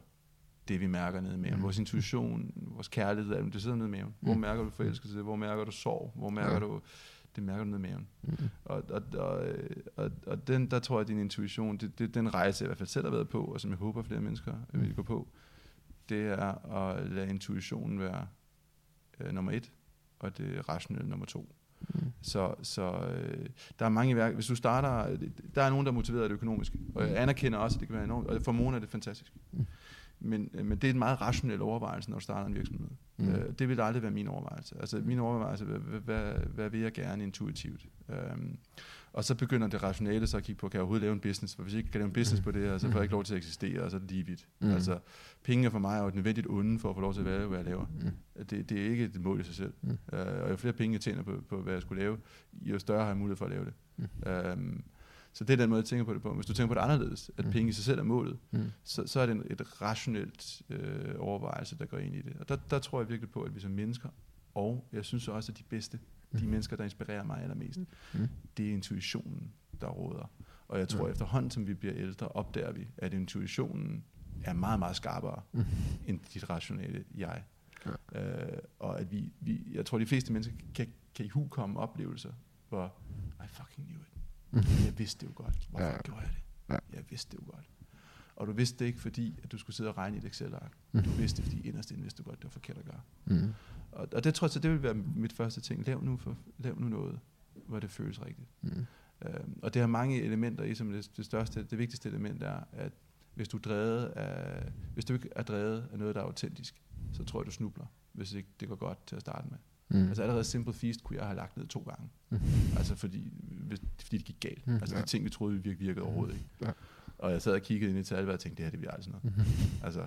det, vi mærker nede i maven. Vores intuition, vores kærlighed, det sidder nede i maven. Hvor Mm. mærker du forelskelse? Hvor mærker du sorg? Hvor mærker Ja. du... Det mærker du nede i maven. Mm. Og, og, og, og, og den, der tror jeg, at din intuition, det, det, den rejse, jeg i hvert fald selv har været på, og som jeg håber, flere mennesker Mm. vil gå på, det er at lade intuitionen være øh, nummer et, og det rationelle nummer to. Mm. Så, så øh, der er mange værk. Hvis du starter, der er nogen, der er motiveret af det økonomiske, og jeg anerkender også, at det kan være enormt, og for Mona er det fantastisk. Mm. Men, øh, men det er en meget rationel overvejelse, når du starter en virksomhed. Mm. Mm. Øh, det vil aldrig være min overvejelse. Altså min overvejelse, hvad, hvad, hvad, vil jeg gerne intuitivt? Øhm, og så begynder det rationale så at kigge på, kan jeg overhovedet lave en business? For hvis jeg ikke kan lave en business på det her, så får jeg ikke lov til at eksistere, og så er det lige vidt. Mm. Mm. Altså, penge er for mig er jo et nødvendigt onde for at få lov til at være, hvad jeg laver. Mm. Det, det er ikke et mål i sig selv. Mm. Mm. Øh, og jo flere penge jeg tjener på, på, hvad jeg skulle lave, jo større har jeg mulighed for at lave det. Mm. Øhm, så det er den måde, jeg tænker på det på. Hvis du tænker på det anderledes, at Mm. penge i sig selv er målet, Mm. så, så er det en, et rationelt øh, overvejelse, der går ind i det. Og der, der tror jeg virkelig på, at vi som mennesker, og jeg synes også, at de bedste, de Mm. mennesker, der inspirerer mig allermest, Mm. det er intuitionen, der råder. Og jeg tror, at efterhånden, som vi bliver ældre, opdager vi, at intuitionen er meget, meget skarpere Mm. end dit rationelle jeg. Ja. Øh, og at vi, vi, jeg tror, de fleste mennesker kan, kan i hu komme oplevelser, hvor I fucking knew it. Mm. Jeg vidste det jo godt. Hvorfor Ja. gjorde jeg det? Ja. Jeg vidste det jo godt. Og du vidste det ikke, fordi at du skulle sidde og regne i et Excel-ark. Mm. Du vidste det, fordi inderst inde vidste du godt, det var forkert at gøre. Mm. Og, og det tror jeg, så det vil være mit første ting. Lav nu, for, lav nu noget, hvor det føles rigtigt. Mm. Øhm, og det har mange elementer i, som det, det største, det vigtigste element er, at hvis du drevet af, hvis du ikke er drevet af noget, der er autentisk, så tror jeg, du snubler, hvis ikke det går godt til at starte med. Mm. Altså allerede Simple Feast kunne jeg have lagt ned to gange. Mm. Altså fordi, hvis, fordi det gik galt. Mm, Altså ja. de ting, vi troede, vi virkede, virkede overhovedet ikke. Ja. Og jeg sad og kiggede ind i tal, og jeg tænkte, det her, det bliver aldrig sådan noget. Mhm. Altså,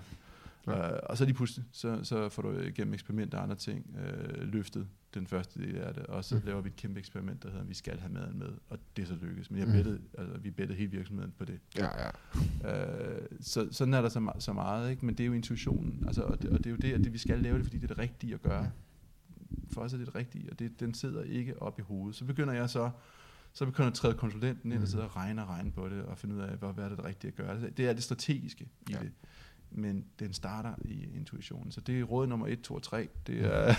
Ja. øh, og så lige pludselig, så, så får du igennem eksperimenter og andre ting øh, løftet den første del af det, og så Mm. laver vi et kæmpe eksperiment, der hedder, vi skal have maden med, og det er så lykkes. Men jeg Mm. bettede, altså, vi bettede hele virksomheden på det. Ja, ja. Øh, så, sådan er der så, så meget, ikke? men det er jo intuitionen, altså, og, det, og det er jo det, at det, vi skal lave det, fordi det er det rigtige at gøre. For os er det rigtige, og det, den sidder ikke op i hovedet. Så begynder jeg så, så begynder jeg at træde konsulenten ind Mm. og sidde og regne og regne på det, og finde ud af, hvad, hvad er det, det rigtige at gøre. Det er det strategiske i Ja. det. Men den starter i intuitionen. Så det er råd nummer 1, 2 og 3. Det er,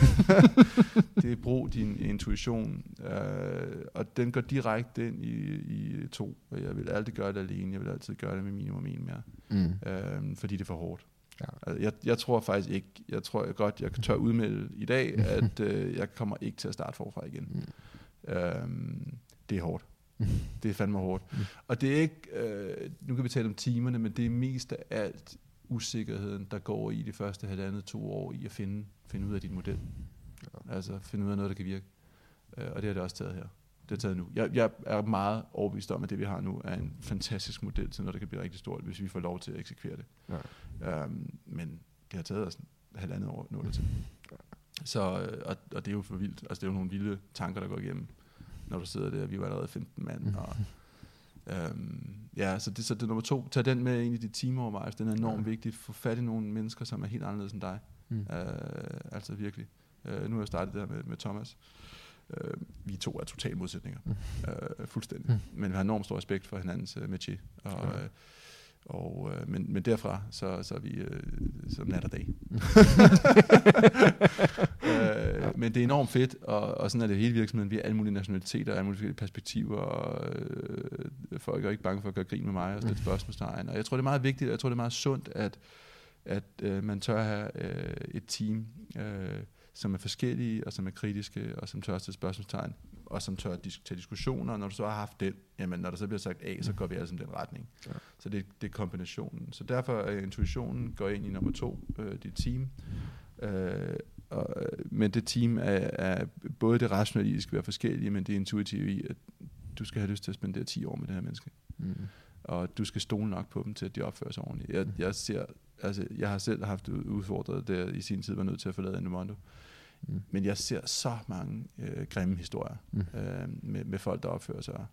<laughs> det er brug din intuition. Øh, og den går direkte ind i, i to. Og jeg vil altid gøre det alene. Jeg vil altid gøre det med minimum en mere. Mm. Øh, fordi det er for hårdt. Ja. Altså, jeg, jeg tror faktisk ikke, jeg tror jeg godt, jeg tør udmelde i dag, <laughs> at øh, jeg kommer ikke til at starte forfra igen. Mm. Øhm, det er hårdt. Mm. <laughs> Det er fandme hårdt. Og det er ikke, øh, nu kan vi tale om timerne, men det er mest af alt usikkerheden, der går i de første halvandet, to år i at finde, finde ud af din model. Altså finde ud af noget, der kan virke. Øh, og det har det også taget her. Det har taget nu. Jeg, jeg er meget overbevist om, at det vi har nu er en fantastisk model til noget, der kan blive rigtig stort, hvis vi får lov til at eksekvere det. Ja. Øhm, men det har taget os halvandet år det til. Så, øh, og, og det er jo for vildt. Altså det er jo nogle vilde tanker, der går igennem, når du sidder der. Vi var allerede 15 mand. Og, øhm, ja, så det, så det er nummer to. Tag den med ind i dit teamovervejelse. Den er enormt Ja. vigtig. Få fat i nogle mennesker, som er helt anderledes end dig. Mm. Øh, altså virkelig. Øh, nu har jeg startet det her med, med Thomas. Øh, vi to er totalt modsætninger. Mm. Øh, fuldstændig. Mm. Men vi har enormt stor respekt for hinandens øh, métier. Og, Ja. øh, og, øh, men, men derfra, så, så er vi øh, som nat og dag. <laughs> øh, men det er enormt fedt, og, og sådan er det hele virksomheden. Vi har alle mulige nationaliteter, alle mulige perspektiver, og øh, folk er ikke bange for at gøre grin med mig og stille spørgsmålstegn. Og jeg tror, det er meget vigtigt, og jeg tror, det er meget sundt, at, at øh, man tør have øh, et team, øh, som er forskellige, og som er kritiske, og som tør stille spørgsmålstegn, og som tør dis- tage diskussioner. Og når du så har haft den, jamen når der så bliver sagt A, så går vi alle sammen den retning. Ja. Så det, det er kombinationen. Så derfor er intuitionen går ind i nummer to, øh, dit team. Øh, og, øh, men det team er, er både det rationelle i, at det skal være forskellige, men det intuitive i, at du skal have lyst til at spendere 10 år med det her menneske. Mm. Og du skal stole nok på dem til, at de opfører sig ordentligt. Jeg, jeg, ser, altså, jeg har selv haft udfordret der i sin tid, var nødt til at forlade Endomondo. Mm. Men jeg ser så mange øh, grimme historier Mm. øh, med, med folk, der opfører sig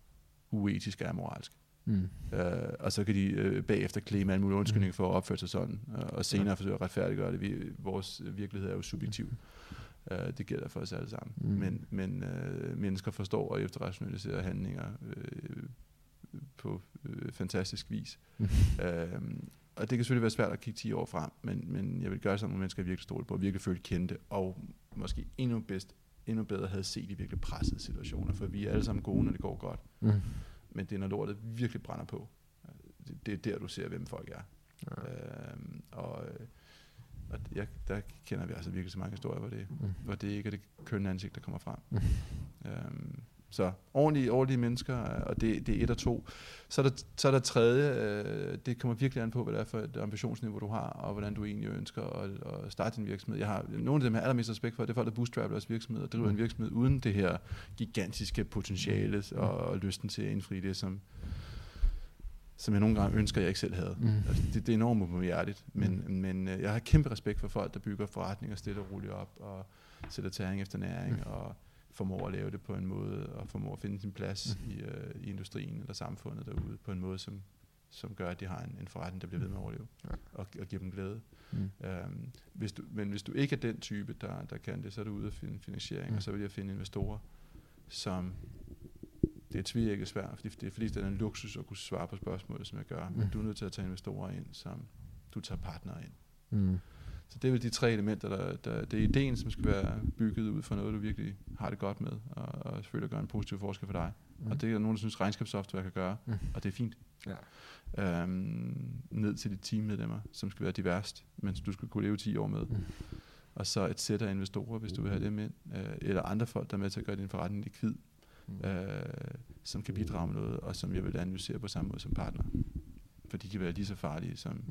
uetisk og amoralsk. Mm. Øh, og så kan de øh, bagefter klemme alle mulige undskyldninger for at opføre sig sådan, øh, og senere forsøge at retfærdiggøre det. Vi, vores virkelighed er jo subjektiv. Øh, det gælder for os alle sammen. Mm. Men, men øh, mennesker forstår og efterrationaliserer handlinger øh, på øh, fantastisk vis. Mm. øh, og det kan selvfølgelig være svært at kigge 10 år frem, men, men jeg vil gøre sådan, at mennesker virkelig stole på, og virkelig føle kendte, og måske endnu bedst, endnu bedre havde set i virkelig pressede situationer, for vi er alle sammen gode, når det går godt. Mm. Men det er, når lortet virkelig brænder på. Det, det er der, du ser, hvem folk er. Ja. Øhm, og og jeg, der kender vi altså virkelig så mange historier, hvor det, Mm. hvor det ikke er det kønne ansigt, der kommer frem. Mm. Øhm, så ordentlige, ordentlige mennesker, og det, det er et og to. Så er der, så er der tredje, øh, det kommer virkelig an på, hvad det er for et ambitionsniveau, du har, og hvordan du egentlig ønsker at, at starte din virksomhed. Jeg har nogle af dem, jeg har allermest respekt for, det er folk, der bootstrapper deres virksomhed og driver Mm. en virksomhed uden det her gigantiske potentiale og, og lysten til at indfri det, som, som jeg nogle gange ønsker, jeg ikke selv havde. Mm. Altså, det, det er enormt ubarmhjertigt, men, mm. men øh, jeg har kæmpe respekt for folk, der bygger forretninger stille og roligt op, og sætter tæring efter næring, mm. og formår at lave det på en måde, og formår at finde sin plads mm. i, øh, i industrien eller samfundet derude, på en måde, som, som gør, at de har en, en forretning, der bliver ved med at overleve, Ja. og, og giver dem glæde. Mm. Øhm, hvis du, men hvis du ikke er den type, der, der kan det, så er du ude at finde finansiering, Mm. mm. og så vil jeg finde investorer, som det er tvækket svært, fordi det er fordi, det er en luksus at kunne svare på spørgsmålet, som jeg gør, men Mm. du er nødt til at tage investorer ind, som du tager partnere ind. Mm. Så det er vel de tre elementer, der, der det er ideen, som skal være bygget ud fra noget, du virkelig har det godt med, og, og selvfølgelig gøre en positiv forskel for dig. Mm. Og det er der nogen, der synes, regnskabssoftware kan gøre, Mm. og det er fint. Ja. Øhm, ned til de teammedlemmer, som skal være diverst, men du skal kunne leve 10 år med. Mm. Mm. Og så et sæt af investorer, hvis du vil have dem ind, øh, eller andre folk, der er med til at gøre din forretning likvid, Mm. øh, som kan bidrage med noget, og som jeg vil analysere på samme måde som partner. For de kan være lige så farlige som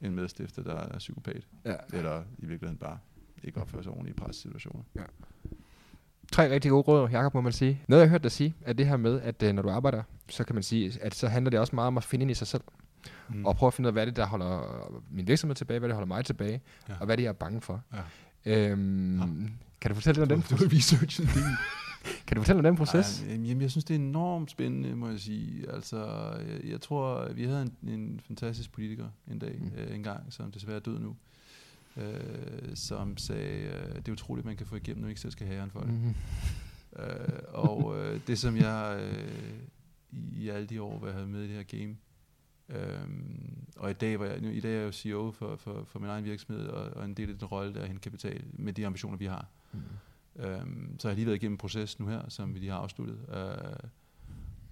en medstifter, der er psykopat, Ja. eller i virkeligheden bare ikke opfører sig ordentligt i pressituationer. Tre rigtig gode råd, Jacob, må man sige. Noget, jeg har hørt dig sige, er det her med, at øh, når du arbejder, så kan man sige, at så handler det også meget om at finde ind i sig selv. Mm. Og prøve at finde ud af, hvad er det, der holder min virksomhed tilbage, hvad det, der holder mig tilbage, ja. Ja. og hvad er det, jeg er bange for. Ja. Øhm, Ja. Kan du fortælle lidt om den Du har researchet din. Kan du fortælle om den proces? Ej, jamen, jeg synes, det er enormt spændende, må jeg sige. Altså, jeg, jeg tror, vi havde en, en fantastisk politiker en dag, Mm. øh, en gang, som desværre er død nu, øh, som sagde, øh, det er utroligt, man kan få igennem, når ikke selv skal have æren for det. Mm. Øh, og øh, det som jeg øh, i, alle de år, hvor jeg havde med i det her game, øhm, og i dag, var jeg, nu, i dag er jeg jo CEO for, for, for min egen virksomhed, og, og en del af den rolle, der er at hente kapital med de ambitioner, vi har. Mm. Øhm, så har jeg lige været igennem en proces nu her, som vi lige har afsluttet. Øh,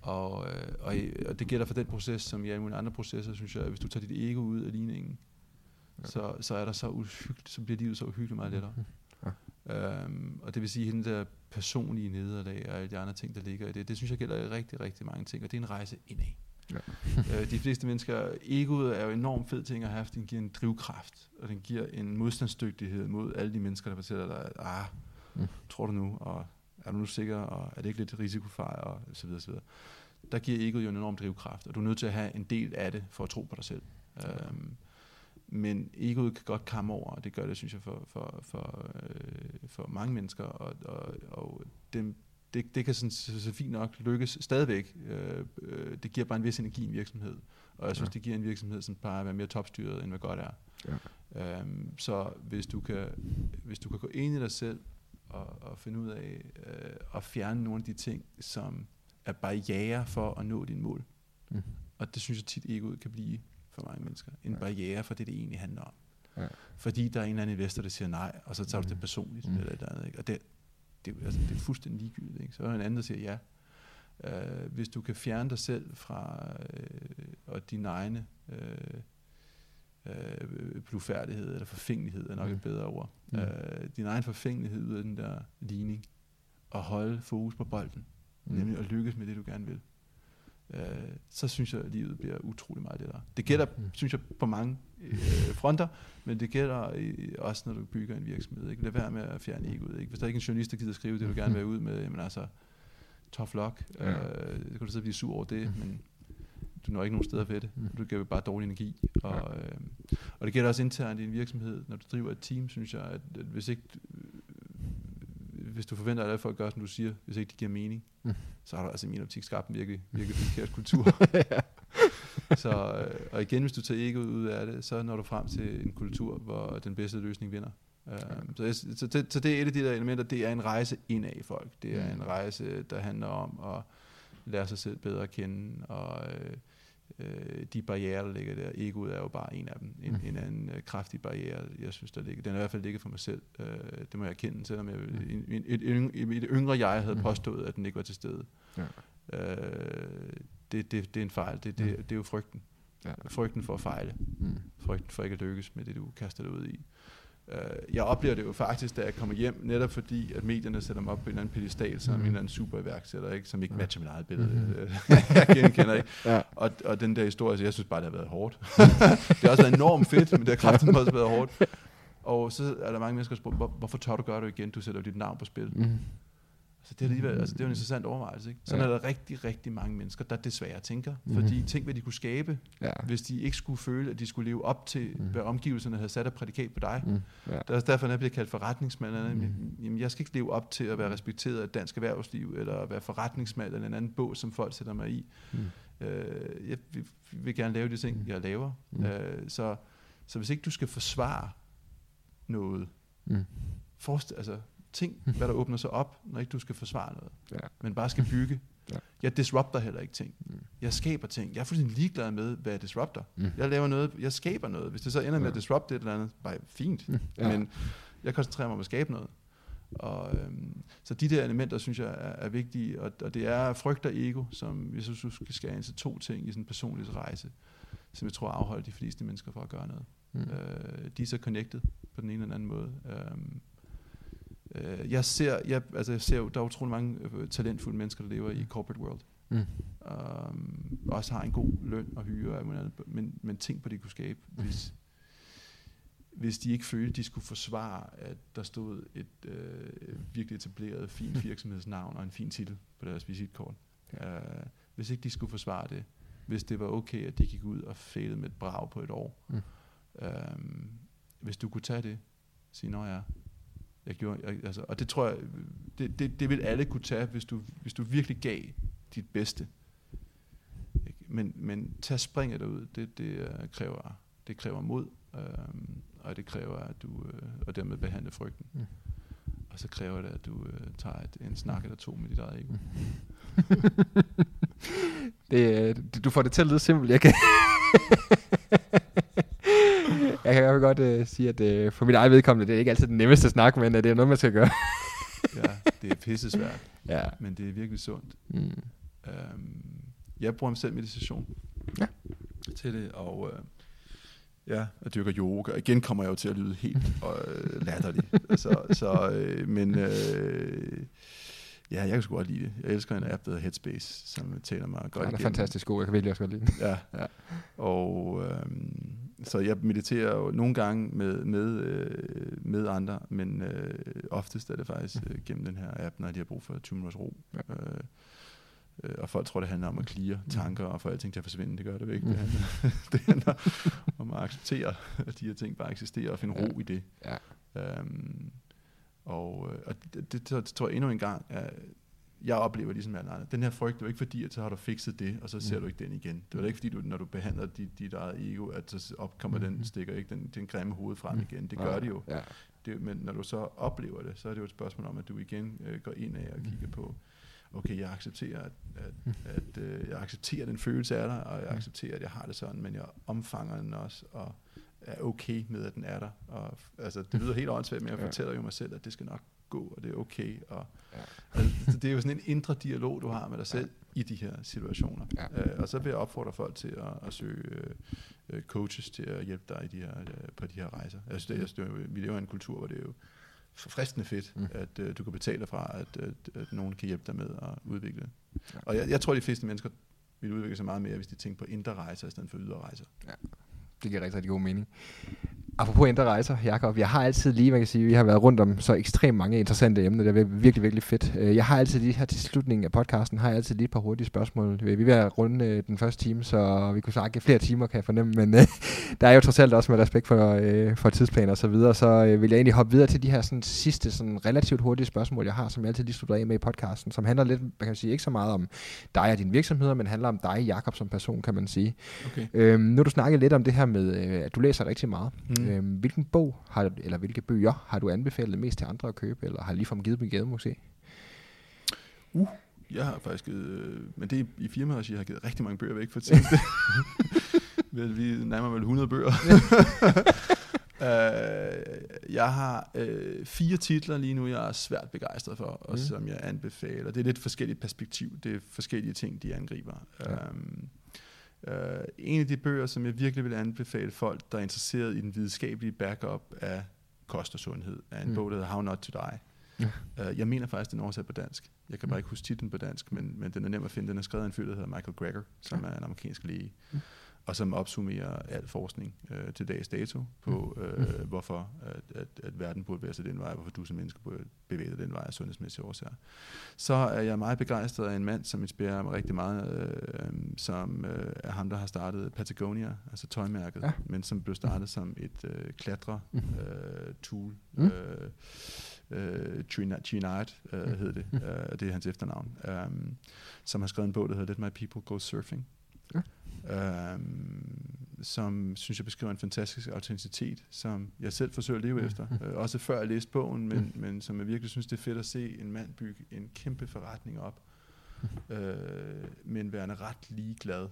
og, øh, og, og det gælder for den proces, som i alle mulige andre processer, synes jeg, at hvis du tager dit ego ud af ligningen, Ja. så, så er der så uhyggeligt, så bliver livet så uhyggeligt meget lettere. Øhm, og det vil sige, at den der personlige nederlag og alle de andre ting, der ligger i det, det synes jeg gælder i rigtig, rigtig mange ting, og det er en rejse indad. Ja. <laughs> øh, de fleste mennesker, egoet er jo en enormt fed ting at have, den giver en drivkraft, og den giver en modstandsdygtighed mod alle de mennesker, der fortæller dig, at, ah, Mm. tror du nu, og er du nu sikker, og er det ikke lidt risikofar, og så videre, så videre. Der giver egoet jo en enorm drivkraft, og du er nødt til at have en del af det, for at tro på dig selv. Øhm, men egoet kan godt komme over, og det gør det, synes jeg, for, for, for, øh, for mange mennesker, og, og, og det, det, det kan sådan, så, så fint nok lykkes stadigvæk. Øh, øh, det giver bare en vis energi i en virksomhed, og jeg synes, Ja. det giver en virksomhed, som bare er være mere topstyret, end hvad godt er. Ja. Øhm, så hvis du, kan, hvis du kan gå ind i dig selv, og, og finde ud af øh, at fjerne nogle af de ting, som er barriere for at nå dine mål. Mm. Og det synes jeg tit egoet kan blive for mange mennesker. En Ja. barriere for det, det egentlig handler om. Ja. Fordi der er en eller anden investor, der siger nej, og så tager du det Mm. personligt. Mm. Mm. Eller et eller andet, ikke? Og det, det, er altså, det er fuldstændig ligegyldigt. Ikke? Så er der en anden, der siger ja. Uh, hvis du kan fjerne dig selv fra uh, og dine egne uh, uh, blufærdighed eller forfængelighed er nok Mm. et bedre ord. Mm. Uh, din egen forfængelighed ud af den der ligning og holde fokus på bolden, Mm. nemlig at lykkes med det, du gerne vil. Uh, så synes jeg, at livet bliver utrolig meget lettere. Det gælder, Mm. synes jeg, på mange øh, fronter, men det gælder i, også, når du bygger en virksomhed. Ikke? Lad være med at fjerne egoet. Ikke? Hvis der ikke er en journalist, der gider skrive det, du gerne vil have ud med, jamen altså, tough luck. Ja. Øh, det kan du så blive sur over det, mm. men du når ikke nogen steder ved det. Mm. Du giver bare dårlig energi. Og, øh, og det gælder også internt i en virksomhed. Når du driver et team, synes jeg, at, at hvis ikke øh, hvis du forventer, at folk gør, som du siger, hvis ikke det giver mening, Mm. så har du altså i min optik skabt en virkelig, virkelig <laughs> forkert kultur. så, øh, og igen, hvis du tager egoet ud af det, så når du frem til en kultur, hvor den bedste løsning vinder. Um, så, jeg, så, det, så det er et af de der elementer, det er en rejse indad i folk. Det er Mm. en rejse, der handler om at lære sig selv bedre at kende, og øh, øh, de barriere, der ligger der. Egoet er jo bare en af dem. En, Mm. en anden øh, kraftig barriere, jeg synes, der ligger. Den er i hvert fald ligget for mig selv. Øh, det må jeg erkende, selvom jeg, Mm. en, en, et, et, et yngre jeg havde Mm. påstået, at den ikke var til stede. Ja. Øh, det, det, det er en fejl. Det, det, Mm. det er jo frygten. Ja. Frygten for at fejle. Mm. Frygten for ikke at lykkes med det, du kaster dig ud i. Øh, jeg oplever det jo faktisk, da jeg kommer hjem, netop fordi, at medierne sætter mig op på en eller anden pedestal, som Mhm. en eller anden super iværksætter, ikke? som ikke Ja. matcher mit eget billede. Mhm. Øh, <laughs> jeg genkender ikke. Ja. Og, og den der historie, så jeg synes bare, det har været hårdt. <laughs> det har også været enormt fedt, men det har kraftigt også været hårdt. <laughs> Og så er der mange mennesker, der spørger, "Hvor- hvorfor tør du gøre det igen? Du sætter dit navn på spil. Mm. Så det er alligevel, altså det er jo en interessant overvejelse. Ikke? Sådan Ja. er der rigtig, rigtig mange mennesker, der desværre tænker. Mhm. Fordi tænk, hvad de kunne skabe, Ja. hvis de ikke skulle føle, at de skulle leve op til, Mhm. hvad omgivelserne havde sat af prædikat på dig. Mm. Ja. Det er også derfor, jeg bliver kaldt forretningsmand. Mm. Jamen, jeg skal ikke leve op til at være respekteret af dansk erhvervsliv, eller at være forretningsmand, eller en anden bås, som folk sætter mig i. Mm. Øh, jeg vil, vil gerne lave de ting, Mm. jeg laver. Mm. Øh, så, så hvis ikke du skal forsvare noget, Mm. forestil, altså, tænk, hvad der åbner sig op, når ikke du skal forsvare noget, Ja. men bare skal bygge. Ja. Jeg disrupter heller ikke ting. Mm. Jeg skaber ting. Jeg er fuldstændig ligeglad med, hvad jeg disrupter. Mm. Jeg laver noget, jeg skaber noget. Hvis det så ender med Ja. at disrupte et eller andet, bare fint. Mm. Ja. Men jeg koncentrerer mig om at skabe noget. Og, øhm, så de der elementer, synes jeg, er, er vigtige, og, og det er frygt og ego, som jeg synes, du skal til to ting i sådan en personlig rejse, som jeg tror afholder de fleste mennesker fra at gøre noget. Mm. Øh, de er så connected på den ene eller anden måde. Øhm, øh, jeg ser, jeg, altså jeg ser jo, der er utrolig mange øh, talentfulde mennesker, der lever i corporate world. Mm. Um, også har en god løn og hyre, og men, men tænk på, det de kunne skabe, hvis, hvis de ikke følte, de skulle forsvare, at der stod et øh, virkelig etableret, fint <laughs> virksomhedsnavn og en fin titel på deres visitkort. Uh, hvis ikke de skulle forsvare det, hvis det var okay, at de gik ud og failede med et brag på et år. Mm. Um, hvis du kunne tage det, sige, nå ja, jeg gjorde, jeg, altså, og det tror jeg, det, det, det vil alle kunne tage, hvis du, hvis du virkelig gav dit bedste. Ikke? Men, men tag springet derud, det, det, uh, kræver, det kræver mod, um, og det kræver, at du, uh, og dermed behandle frygten. Mm. Og så kræver det, at du uh, tager et, en snak eller to med dit eget ego. <laughs> det, øh, det, du får det til at lyde simpelt. Jeg kan, jeg kan jo godt uh, sige, at uh, for mit eget vedkommende, det er ikke altid den nemmeste snak, men uh, det er noget, man skal gøre. <laughs> ja, det er pisse svært, ja. men det er virkelig sundt. Mm. Um, jeg bruger selv meditation Ja. til det, og øh, ja, jeg dyrker yoga. Igen kommer jeg jo til at lyde helt øh, latterlig. <laughs> så, så, øh, men øh, ja, jeg kan sgu godt lide det. Jeg elsker en app, der hedder Headspace, som taler mig godt Den er fantastisk god. Jeg kan virkelig også godt lide den. Ja. Ja. Og øhm, så jeg mediterer jo nogle gange med, med, øh, med andre, men øh, oftest er det faktisk øh, gennem den her app, når de har brug for 20 minutters ro. Ja. Øh, øh, og folk tror, det handler om at clear tanker og få alting til at forsvinde. Det gør det jo ikke. Mm. Det, handler, <laughs> det handler om at acceptere, at de her ting bare eksisterer og finde Ja. ro i det. Ja. Øhm, og øh, og det, det, det, tror jeg endnu en gang, at jeg oplever ligesom alle andre. Den her frygt, det er ikke fordi, at så har du fikset det, og så ser Mm. du ikke den igen. Det er ikke fordi, du, når du behandler dit, dit eget ego, at så opkommer Mhm. den, stikker ikke den, den grimme hoved frem Mm. igen. Det gør det jo. Ja. Det, men når du så oplever det, så er det jo et spørgsmål om, at du igen øh, går ind af og kigger på, okay, jeg accepterer, at, at, Mm. at øh, jeg accepterer den følelse af dig, og jeg Mm. accepterer, at jeg har det sådan, men jeg omfanger den også, og er okay med, at den er der. Og, altså, det lyder helt åndssvagt, men jeg Ja. fortæller jo mig selv, at det skal nok gå, og det er okay. Og, Ja. altså, det er jo sådan en indre dialog, du har med dig selv i de her situationer. Ja. Øh, og så vil jeg opfordre folk til at, at søge øh, coaches til at hjælpe dig i de her, øh, på de her rejser. Jeg synes, det, jeg synes, det er, vi lever i en kultur, hvor det er jo forfriskende fedt, Mm. at øh, du kan betale dig fra, at, at, at nogen kan hjælpe dig med at udvikle. Ja. Og jeg, jeg tror, de fleste mennesker vil udvikle sig meget mere, hvis de tænker på indre rejser, i stedet for ydre rejser. Det giver rigtig, rigtig god mening. Apropos ændre rejser, Jakob, jeg har altid lige, man kan sige, vi har været rundt om så ekstremt mange interessante emner, det er virkelig, virkelig fedt. Øh, Jeg har altid lige her til slutningen af podcasten, har jeg altid lige et par hurtige spørgsmål. Vi er ved at runde øh, den første time, så vi kunne snakke flere timer, kan jeg fornemme, men øh, <laughs> der er jo trods alt også med respekt for, øh, for tidsplaner og så videre, så øh, vil jeg egentlig hoppe videre til de her sådan, sidste sådan, relativt hurtige spørgsmål, jeg har, som jeg altid lige slutter af med i podcasten, som handler lidt, man kan sige, ikke så meget om dig og dine virksomheder, men handler om dig, Jakob, som person, kan man sige. Okay. Øhm, nu har du snakket lidt om det her med, øh, at du læser rigtig meget. Mm. Mm. Øhm, hvilken bog, har, eller hvilke bøger har du anbefalet mest til andre at købe, eller har ligefrem givet dem i måske? Jeg har faktisk givet, øh, men det er i firmaet, jeg har givet rigtig mange bøger væk for tiden. <laughs> vel, vi nærmer vel 100 bøger. uh, <laughs> jeg har uh, fire titler lige nu, jeg er svært begejstret for, og Mm. som jeg anbefaler. Det er lidt forskelligt perspektiv. Det er forskellige ting, de angriber. Ja. Um, uh, en af de bøger, som jeg virkelig vil anbefale folk, der er interesseret i den videnskabelige backup af kost og sundhed, er en Mm. mm. bog, der hedder How Not to Die. Ja. Uh, jeg mener faktisk, den er oversat på dansk. Jeg kan bare ikke huske titlen på dansk, men, men den er nem at finde. Den er skrevet af en fyr, der hedder Michael Greger, som er en amerikansk læge, Mm. Og som opsummerer al forskning uh, til dags dato på, uh, hvorfor at, at, at verden burde være sig den vej, hvorfor du som menneske burde bevæge dig den vej af sundhedsmæssige årsager. Så er jeg meget begejstret af en mand, som inspirerer mig rigtig meget, uh, som uh, er ham, der har startet Patagonia, altså tøjmærket, Ja. men som blev startet som et uh, klatre-tool. Mm. Uh, uh, Chinard uh, Mm. hed det, uh, det er hans efternavn, um, som har skrevet en bog, der hedder Let My People Go Surfing, um, som synes jeg beskriver en fantastisk autenticitet, som jeg selv forsøger at leve efter, uh, <laughs> også før jeg læste bogen, men, men som jeg virkelig synes, det er fedt at se en mand bygge en kæmpe forretning op, uh, <laughs> men værende ret ligeglad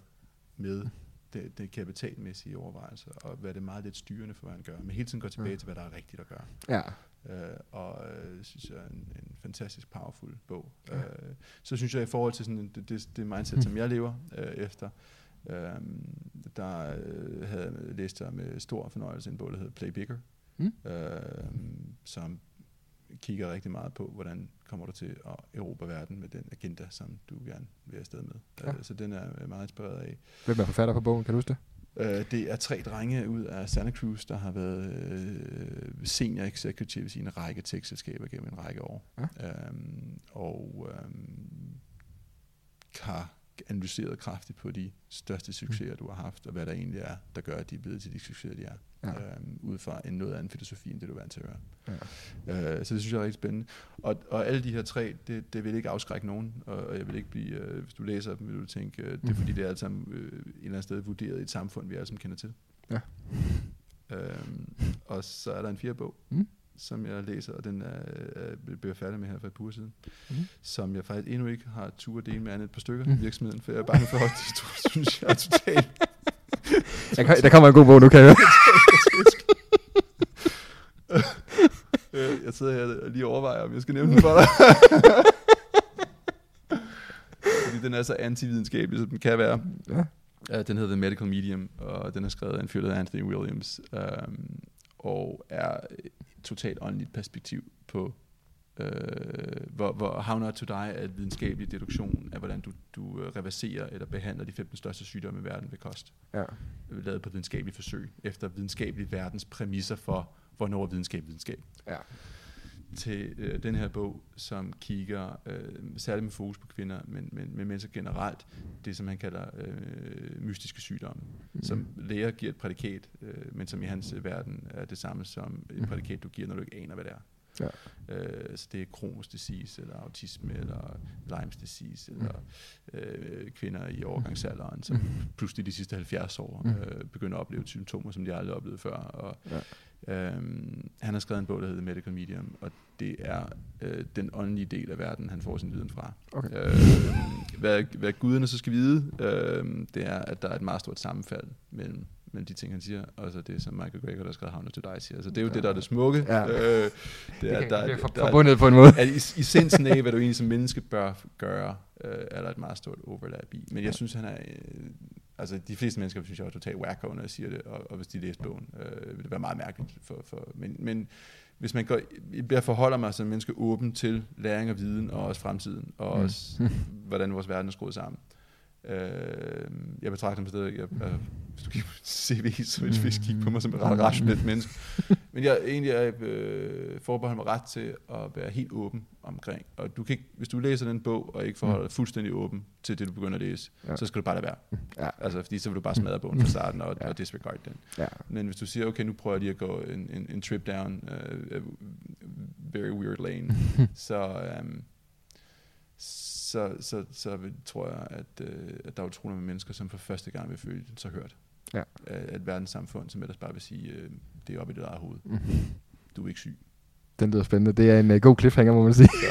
med det, det kapitalmæssige overvejelser, og hvad det er meget lidt styrende for, hvad han gør, men hele tiden går tilbage Ja. til, hvad der er rigtigt at gøre. Ja. Uh, og øh, synes jeg er en, en fantastisk powerful bog. Uh, så synes jeg i forhold til sådan det, det, det mindset, som jeg lever uh, efter, um, der uh, havde læst jeg med stor fornøjelse en bog, der hedder Play Bigger, Mm. uh, som kigger rigtig meget på, hvordan kommer du til at erobre verden med den agenda, som du gerne vil afsted med. Ja. Uh, så den er jeg meget inspireret af. Hvem er forfatter på bogen, kan du huske det? Uh, det er tre drenge ud af Santa Cruz, der har været uh, senior executives i en række tech-selskaber gennem en række år. Ja. Um, og um, har analyseret kraftigt på de største succeser, du har haft, og hvad der egentlig er, der gør, at de er blevet til de succeser, de er. Ja. Um, ud fra en noget anden filosofi, end det du er vant til at høre. Ja. Uh, så det synes jeg er rigtig spændende. Og, og alle de her tre, det, det vil ikke afskrække nogen, og, og jeg vil ikke blive, uh, hvis du læser dem, vil du tænke, uh, det er Mhm. fordi, det er alt sammen uh, et eller andet sted vurderet i et samfund, vi alle sammen kender til. Ja. Um, og så er der en fjerde bog, Mm. Som jeg læser, og den er, er, blev færdig med her for et par uger siden, Mm. som jeg faktisk endnu ikke har tur at dele med andet et par stykker Mm. i virksomheden, for jeg er bange for, at de to, <laughs> synes, jeg er totalt <laughs> Jeg, kan- der kommer en god bog nu, kan jeg. <laughs> Øh, Jeg sidder her og lige overvejer, om jeg skal nævne den for dig. Fordi den er så antividenskabelig, som den kan være. Ja. Uh, den hedder The Medical Medium, og den er skrevet af en fyr, Anthony Williams, um, og er totalt åndeligt perspektiv på, uh, hvor, hvor How Not To Die er et videnskabelig deduktion af, hvordan du, du øh, reverserer eller behandler de 15 største sygdomme i verden ved kost. Ja. Lavet på videnskabelige forsøg, efter videnskabelig verdens præmisser for, hvornår er videnskab videnskab Ja. Til øh, den her bog, som kigger øh, særligt med fokus på kvinder, men, men, men mennesker generelt, det som han kalder øh, mystiske sygdomme, mm. som læger giver et prædikat, øh, men som i hans øh, verden er det samme som et prædikat, du giver, når du ikke aner, hvad det er. Ja. Øh, så det er Crohn's disease, eller autisme, eller Lyme's disease, eller øh, kvinder i overgangsalderen, som pludselig de sidste 70 år Mm. øh, begynder at opleve symptomer, som de aldrig har oplevet før. Og, Ja. Øhm, han har skrevet en bog, der hedder Medical Medium, og det er øh, den åndelige del af verden, han får sin viden fra. Okay. Øh, hvad, hvad guderne så skal vide, øh, det er, at der er et meget stort sammenfald mellem, mellem de ting, han siger, og så det, som Michael Greger, der har skrevet Not To Die, siger. Så det er jo Ja. det, der er det smukke. Ja. Øh, det Det er, kan, der, det er for, der, forbundet på en måde. at i, essensen af, hvad du egentlig som menneske bør gøre, øh, er der et meget stort overlap i. Men jeg synes, han er... Øh, altså, de fleste mennesker synes, jeg er totalt wacko, når jeg siger det, og, og hvis de læser bogen, øh, vil det være meget mærkeligt. For, for, men, men hvis man går, jeg forholder mig som menneske åben til læring og viden, og også fremtiden, og Mm. også <laughs> hvordan vores verden er skruet sammen, Øh, jeg betragter dem stadig, jeg, jeg, hvis du kigger på CV, så vil du kigge på mig som et ret rationelt menneske. Men jeg egentlig er, øh, forbeholder mig ret til at være helt åben omkring. Og du kan ikke, hvis du læser den bog, og ikke forholder dig fuldstændig åben til det, du begynder at læse, Ja. så skal du bare lade være. Ja. Altså, fordi så vil du bare smadre bogen fra starten og, Ja. og disregard den. Ja. Men hvis du siger, okay, nu prøver jeg lige at gå en, en, en trip down uh, a very weird lane, <laughs> så, um, så, så, så vil, tror jeg, at, uh, at der er utrolig mange mennesker, som for første gang vil føle sig hørt. Ja. Af et verdenssamfund, som ellers bare vil sige, uh, det er oppe i dit eget hoved. Mhm. Du er ikke syg. Den lyder spændende. Det er en uh, god cliffhanger, må man sige. Så,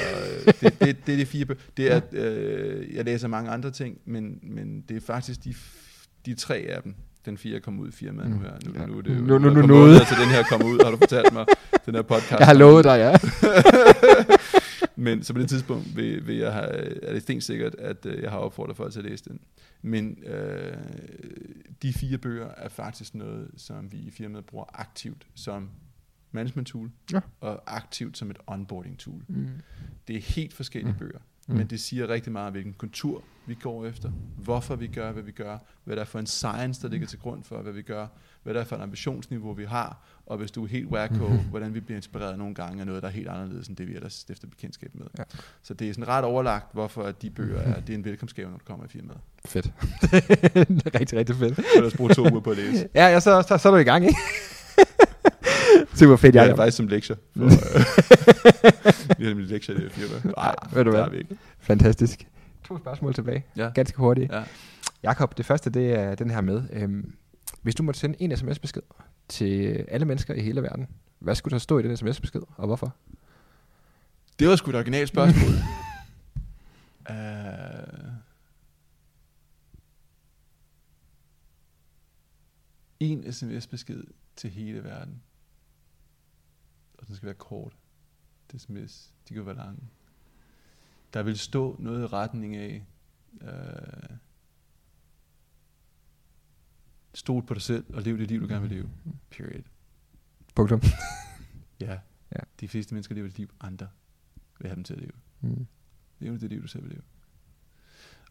øh, det, det, <laughs> det er de fire bøger. Det er, øh, jeg læser mange andre ting, men, men det er faktisk de, de tre af dem. Den fire kom ud i firmaet nu Mm. her. Nu, Ja. nu, er det jo Nu- nu- nu måneder til den her kommer ud, har du fortalt mig. Den her podcast. Jeg har lovet dig, ja. <laughs> Men så på det tidspunkt vil, vil jeg have, er det stensikkert, at øh, jeg har opfordret folk til at læse den. Men øh, de fire bøger er faktisk noget, som vi i firmaet bruger aktivt som management tool, Ja. og aktivt som et onboarding tool. Mm. Det er helt forskellige Mm. bøger, Mm. men det siger rigtig meget, hvilken kultur vi går efter, hvorfor vi gør, hvad vi gør, hvad der er for en science, der ligger til grund for, hvad vi gør, hvad der er for et ambitionsniveau, vi har, og hvis du er helt wacko, Mhm. hvordan vi bliver inspireret nogle gange af noget, der er helt anderledes, end det vi ellers stifter bekendtskab med. Ja. Så det er sådan ret overlagt, hvorfor de bøger er, det er en velkomstgave, når du kommer i firmaet. Fedt. <laughs> det er rigtig, rigtig fedt. Du kan også bruge to uger på at læse. Ja, ja så, så, så er du i gang, ikke? <laughs> Super fedt, Det er Jacob. faktisk som lektier. For, øh, <laughs> vi har nemlig lektier i det firma. Nej, Ved du hvad? vi ikke. Fantastisk. To spørgsmål tilbage. Ja. Ganske hurtigt. Ja. Jakob, det første, det er den her med. Øhm, hvis du måtte sende en sms-besked til alle mennesker i hele verden, hvad skulle der stå i den sms-besked, og hvorfor? Det var sgu et originalt spørgsmål. <laughs> uh, en sms-besked til hele verden. Og den skal være kort. Det sms, de kan være lange. Der vil stå noget i retning af, uh, stol på dig selv og lev det liv, du gerne vil leve. Period. Punktum. <laughs> Ja. Ja. De fleste mennesker lever et liv, andre vil have dem til at leve. Mm. Leve det liv, du selv vil leve.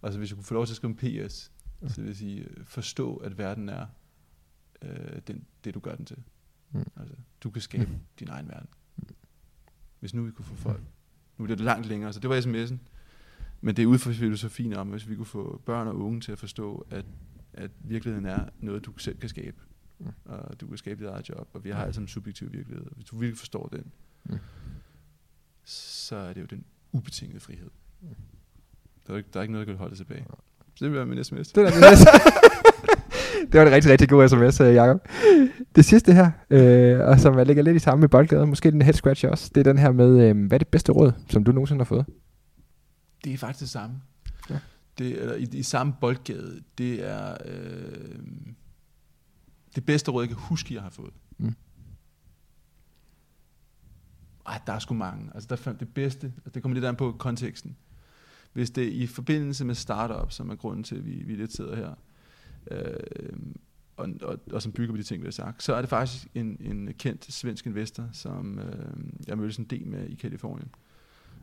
Og så hvis jeg kunne få lov til at skrive en PS, så vil jeg sige, øh, forstå, at verden er øh, den, det, du gør den til. Mm. Altså, du kan skabe Mm. <laughs> din egen verden. Hvis nu vi kunne få folk, nu er det langt længere, så det var sms'en, men det er ud fra filosofien om, hvis vi kunne få børn og unge til at forstå, at, at virkeligheden er noget, du selv kan skabe. Mm. Og du kan skabe dit eget job, og vi har alle sammen subjektiv virkelighed. Og hvis du virkelig forstår den, Mm. så er det jo den ubetingede frihed. Mm. Der er, ikke, der er ikke noget, der kan holde dig tilbage. Så det vil være min sms. Det, er det, næste. <laughs> det var en rigtig, rigtig god sms, øh, Jacob. Det sidste her, øh, og som ligger lidt i samme med boldgaden, måske den head scratch også, det er den her med, øh, hvad er det bedste råd, som du nogensinde har fået? Det er faktisk det samme. Det, eller i, i samme boldgade, det er øh, det bedste råd, jeg kan huske, jeg har fået. Mm. Ej, der er sgu mange. Altså, der fandt det bedste, altså, det kommer lidt an på konteksten. Hvis det er i forbindelse med startup, som er grunden til, at vi, vi lidt sidder her, øh, og, og, og som bygger på de ting, vi har sagt, så er det faktisk en, en kendt svensk investor, som øh, jeg mødtes en del med i Kalifornien,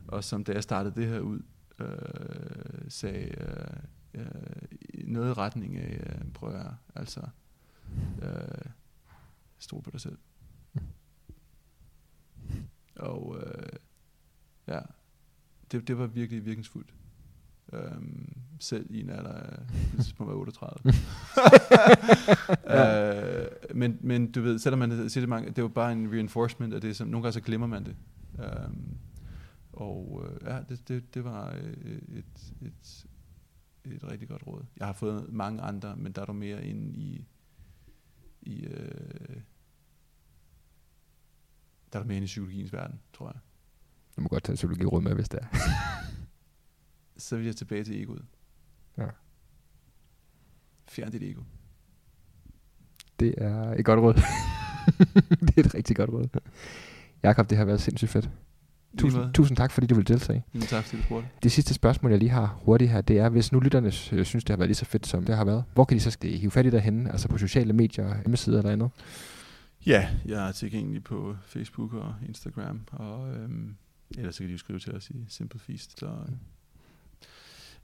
og som da jeg startede det her ud, øh, sagde øh, øh, noget i retning af, øh, prøv at altså, øh, stol på dig selv. Og øh, ja, det, det var virkelig virkningsfuldt. Øhm, selv i en alder af, på var <laughs> jeg 38. øh, men, men du ved, selvom man siger det mange, det var bare en reinforcement af det, som nogle gange så glemmer man det. Øhm, og øh, ja, det, det, det var øh, et, et, et rigtig godt råd. Jeg har fået mange andre, men der er du mere inde i, i øh, der er du mere inde i psykologiens verden, tror jeg. Du må godt tage psykologiråd med, hvis det er. <laughs> Så vil jeg tilbage til egoet. Ja. Fjern dit ego. Det er et godt råd. <laughs> det er et rigtig godt råd. Jakob, det har været sindssygt fedt. Tusind, tusind tak, fordi du vil deltage. Tusind tak, fordi du spurgte. Det sidste spørgsmål, jeg lige har hurtigt her, det er, hvis nu lytterne øh, synes, det har været lige så fedt, som det har været, hvor kan de så hive fat i derhenne? Altså på sociale medier, hjemmesider eller andet? Ja, jeg er tilgængelig på Facebook og Instagram, og øhm, ellers så kan de jo skrive til os i Simple Feast. Så, øh,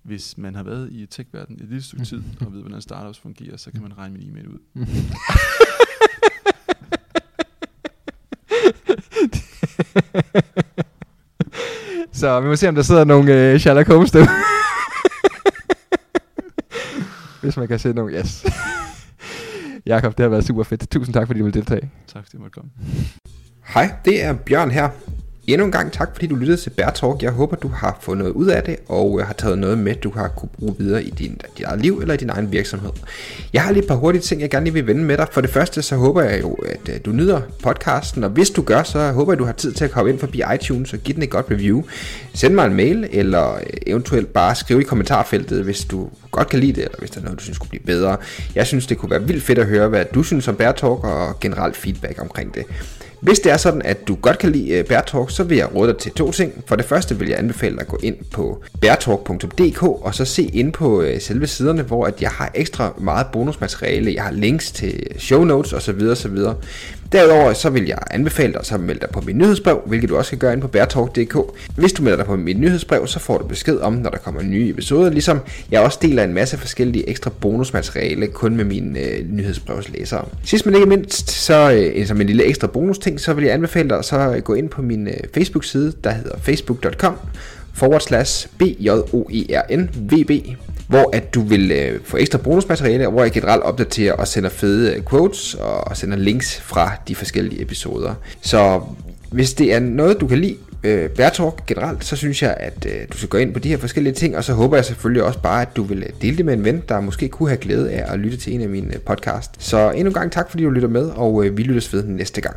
hvis man har været i tech-verdenen et lille stykke tid, <laughs> og ved, hvordan startups fungerer, så kan man regne min e-mail ud. <laughs> Så vi må se, om der sidder nogle øh, Sherlock Holmes der. Hvis man kan se nogle, yes. Jakob, det har været super fedt. Tusind tak, fordi du ville deltage. Tak fordi jeg måtte komme. Hej, det er Bjørn her. Endnu en gang tak, fordi du lyttede til Bear Talk. Jeg håber, du har fået noget ud af det, og øh, har taget noget med, du har kunne bruge videre i din, dit eget liv eller i din egen virksomhed. Jeg har lige et par hurtige ting, jeg gerne lige vil vende med dig. For det første, så håber jeg jo, at øh, du nyder podcasten, og hvis du gør, så håber jeg, du har tid til at komme ind forbi iTunes og give den et godt review. Send mig en mail, eller eventuelt bare skrive i kommentarfeltet, hvis du godt kan lide det, eller hvis der er noget, du synes kunne blive bedre. Jeg synes, det kunne være vildt fedt at høre, hvad du synes om Bear Talk, og generelt feedback omkring det. Hvis det er sådan, at du godt kan lide Bærtalk, Bear Talk, så vil jeg råde dig til to ting. For det første vil jeg anbefale dig at gå ind på beartalk.dk og så se ind på øh, selve siderne, hvor at jeg har ekstra meget bonusmateriale. Jeg har links til show notes osv. osv. Derudover så vil jeg anbefale dig at melde dig på mit nyhedsbrev, hvilket du også kan gøre ind på bærtalk.dk. Hvis du melder dig på mit nyhedsbrev, så får du besked om, når der kommer nye episoder, ligesom jeg også deler en masse forskellige ekstra bonusmateriale kun med mine øh, nyhedsbrevslæsere. Sidst men ikke mindst, så øh, som en lille ekstra bonusting, så vil jeg anbefale dig så at gå ind på min øh, Facebook-side, der hedder facebook.com forward slash B-J-O-E-R-N-V-B, hvor at du vil øh, få ekstra bonusmateriale, hvor jeg generelt opdaterer og sender fede øh, quotes og sender links fra de forskellige episoder. Så hvis det er noget, du kan lide, øh, Bærtalk generelt, så synes jeg, at øh, du skal gå ind på de her forskellige ting, og så håber jeg selvfølgelig også bare, at du vil øh, dele det med en ven, der måske kunne have glæde af at lytte til en af mine øh, podcast. Så endnu en gang tak, fordi du lytter med, og øh, vi lyttes ved næste gang.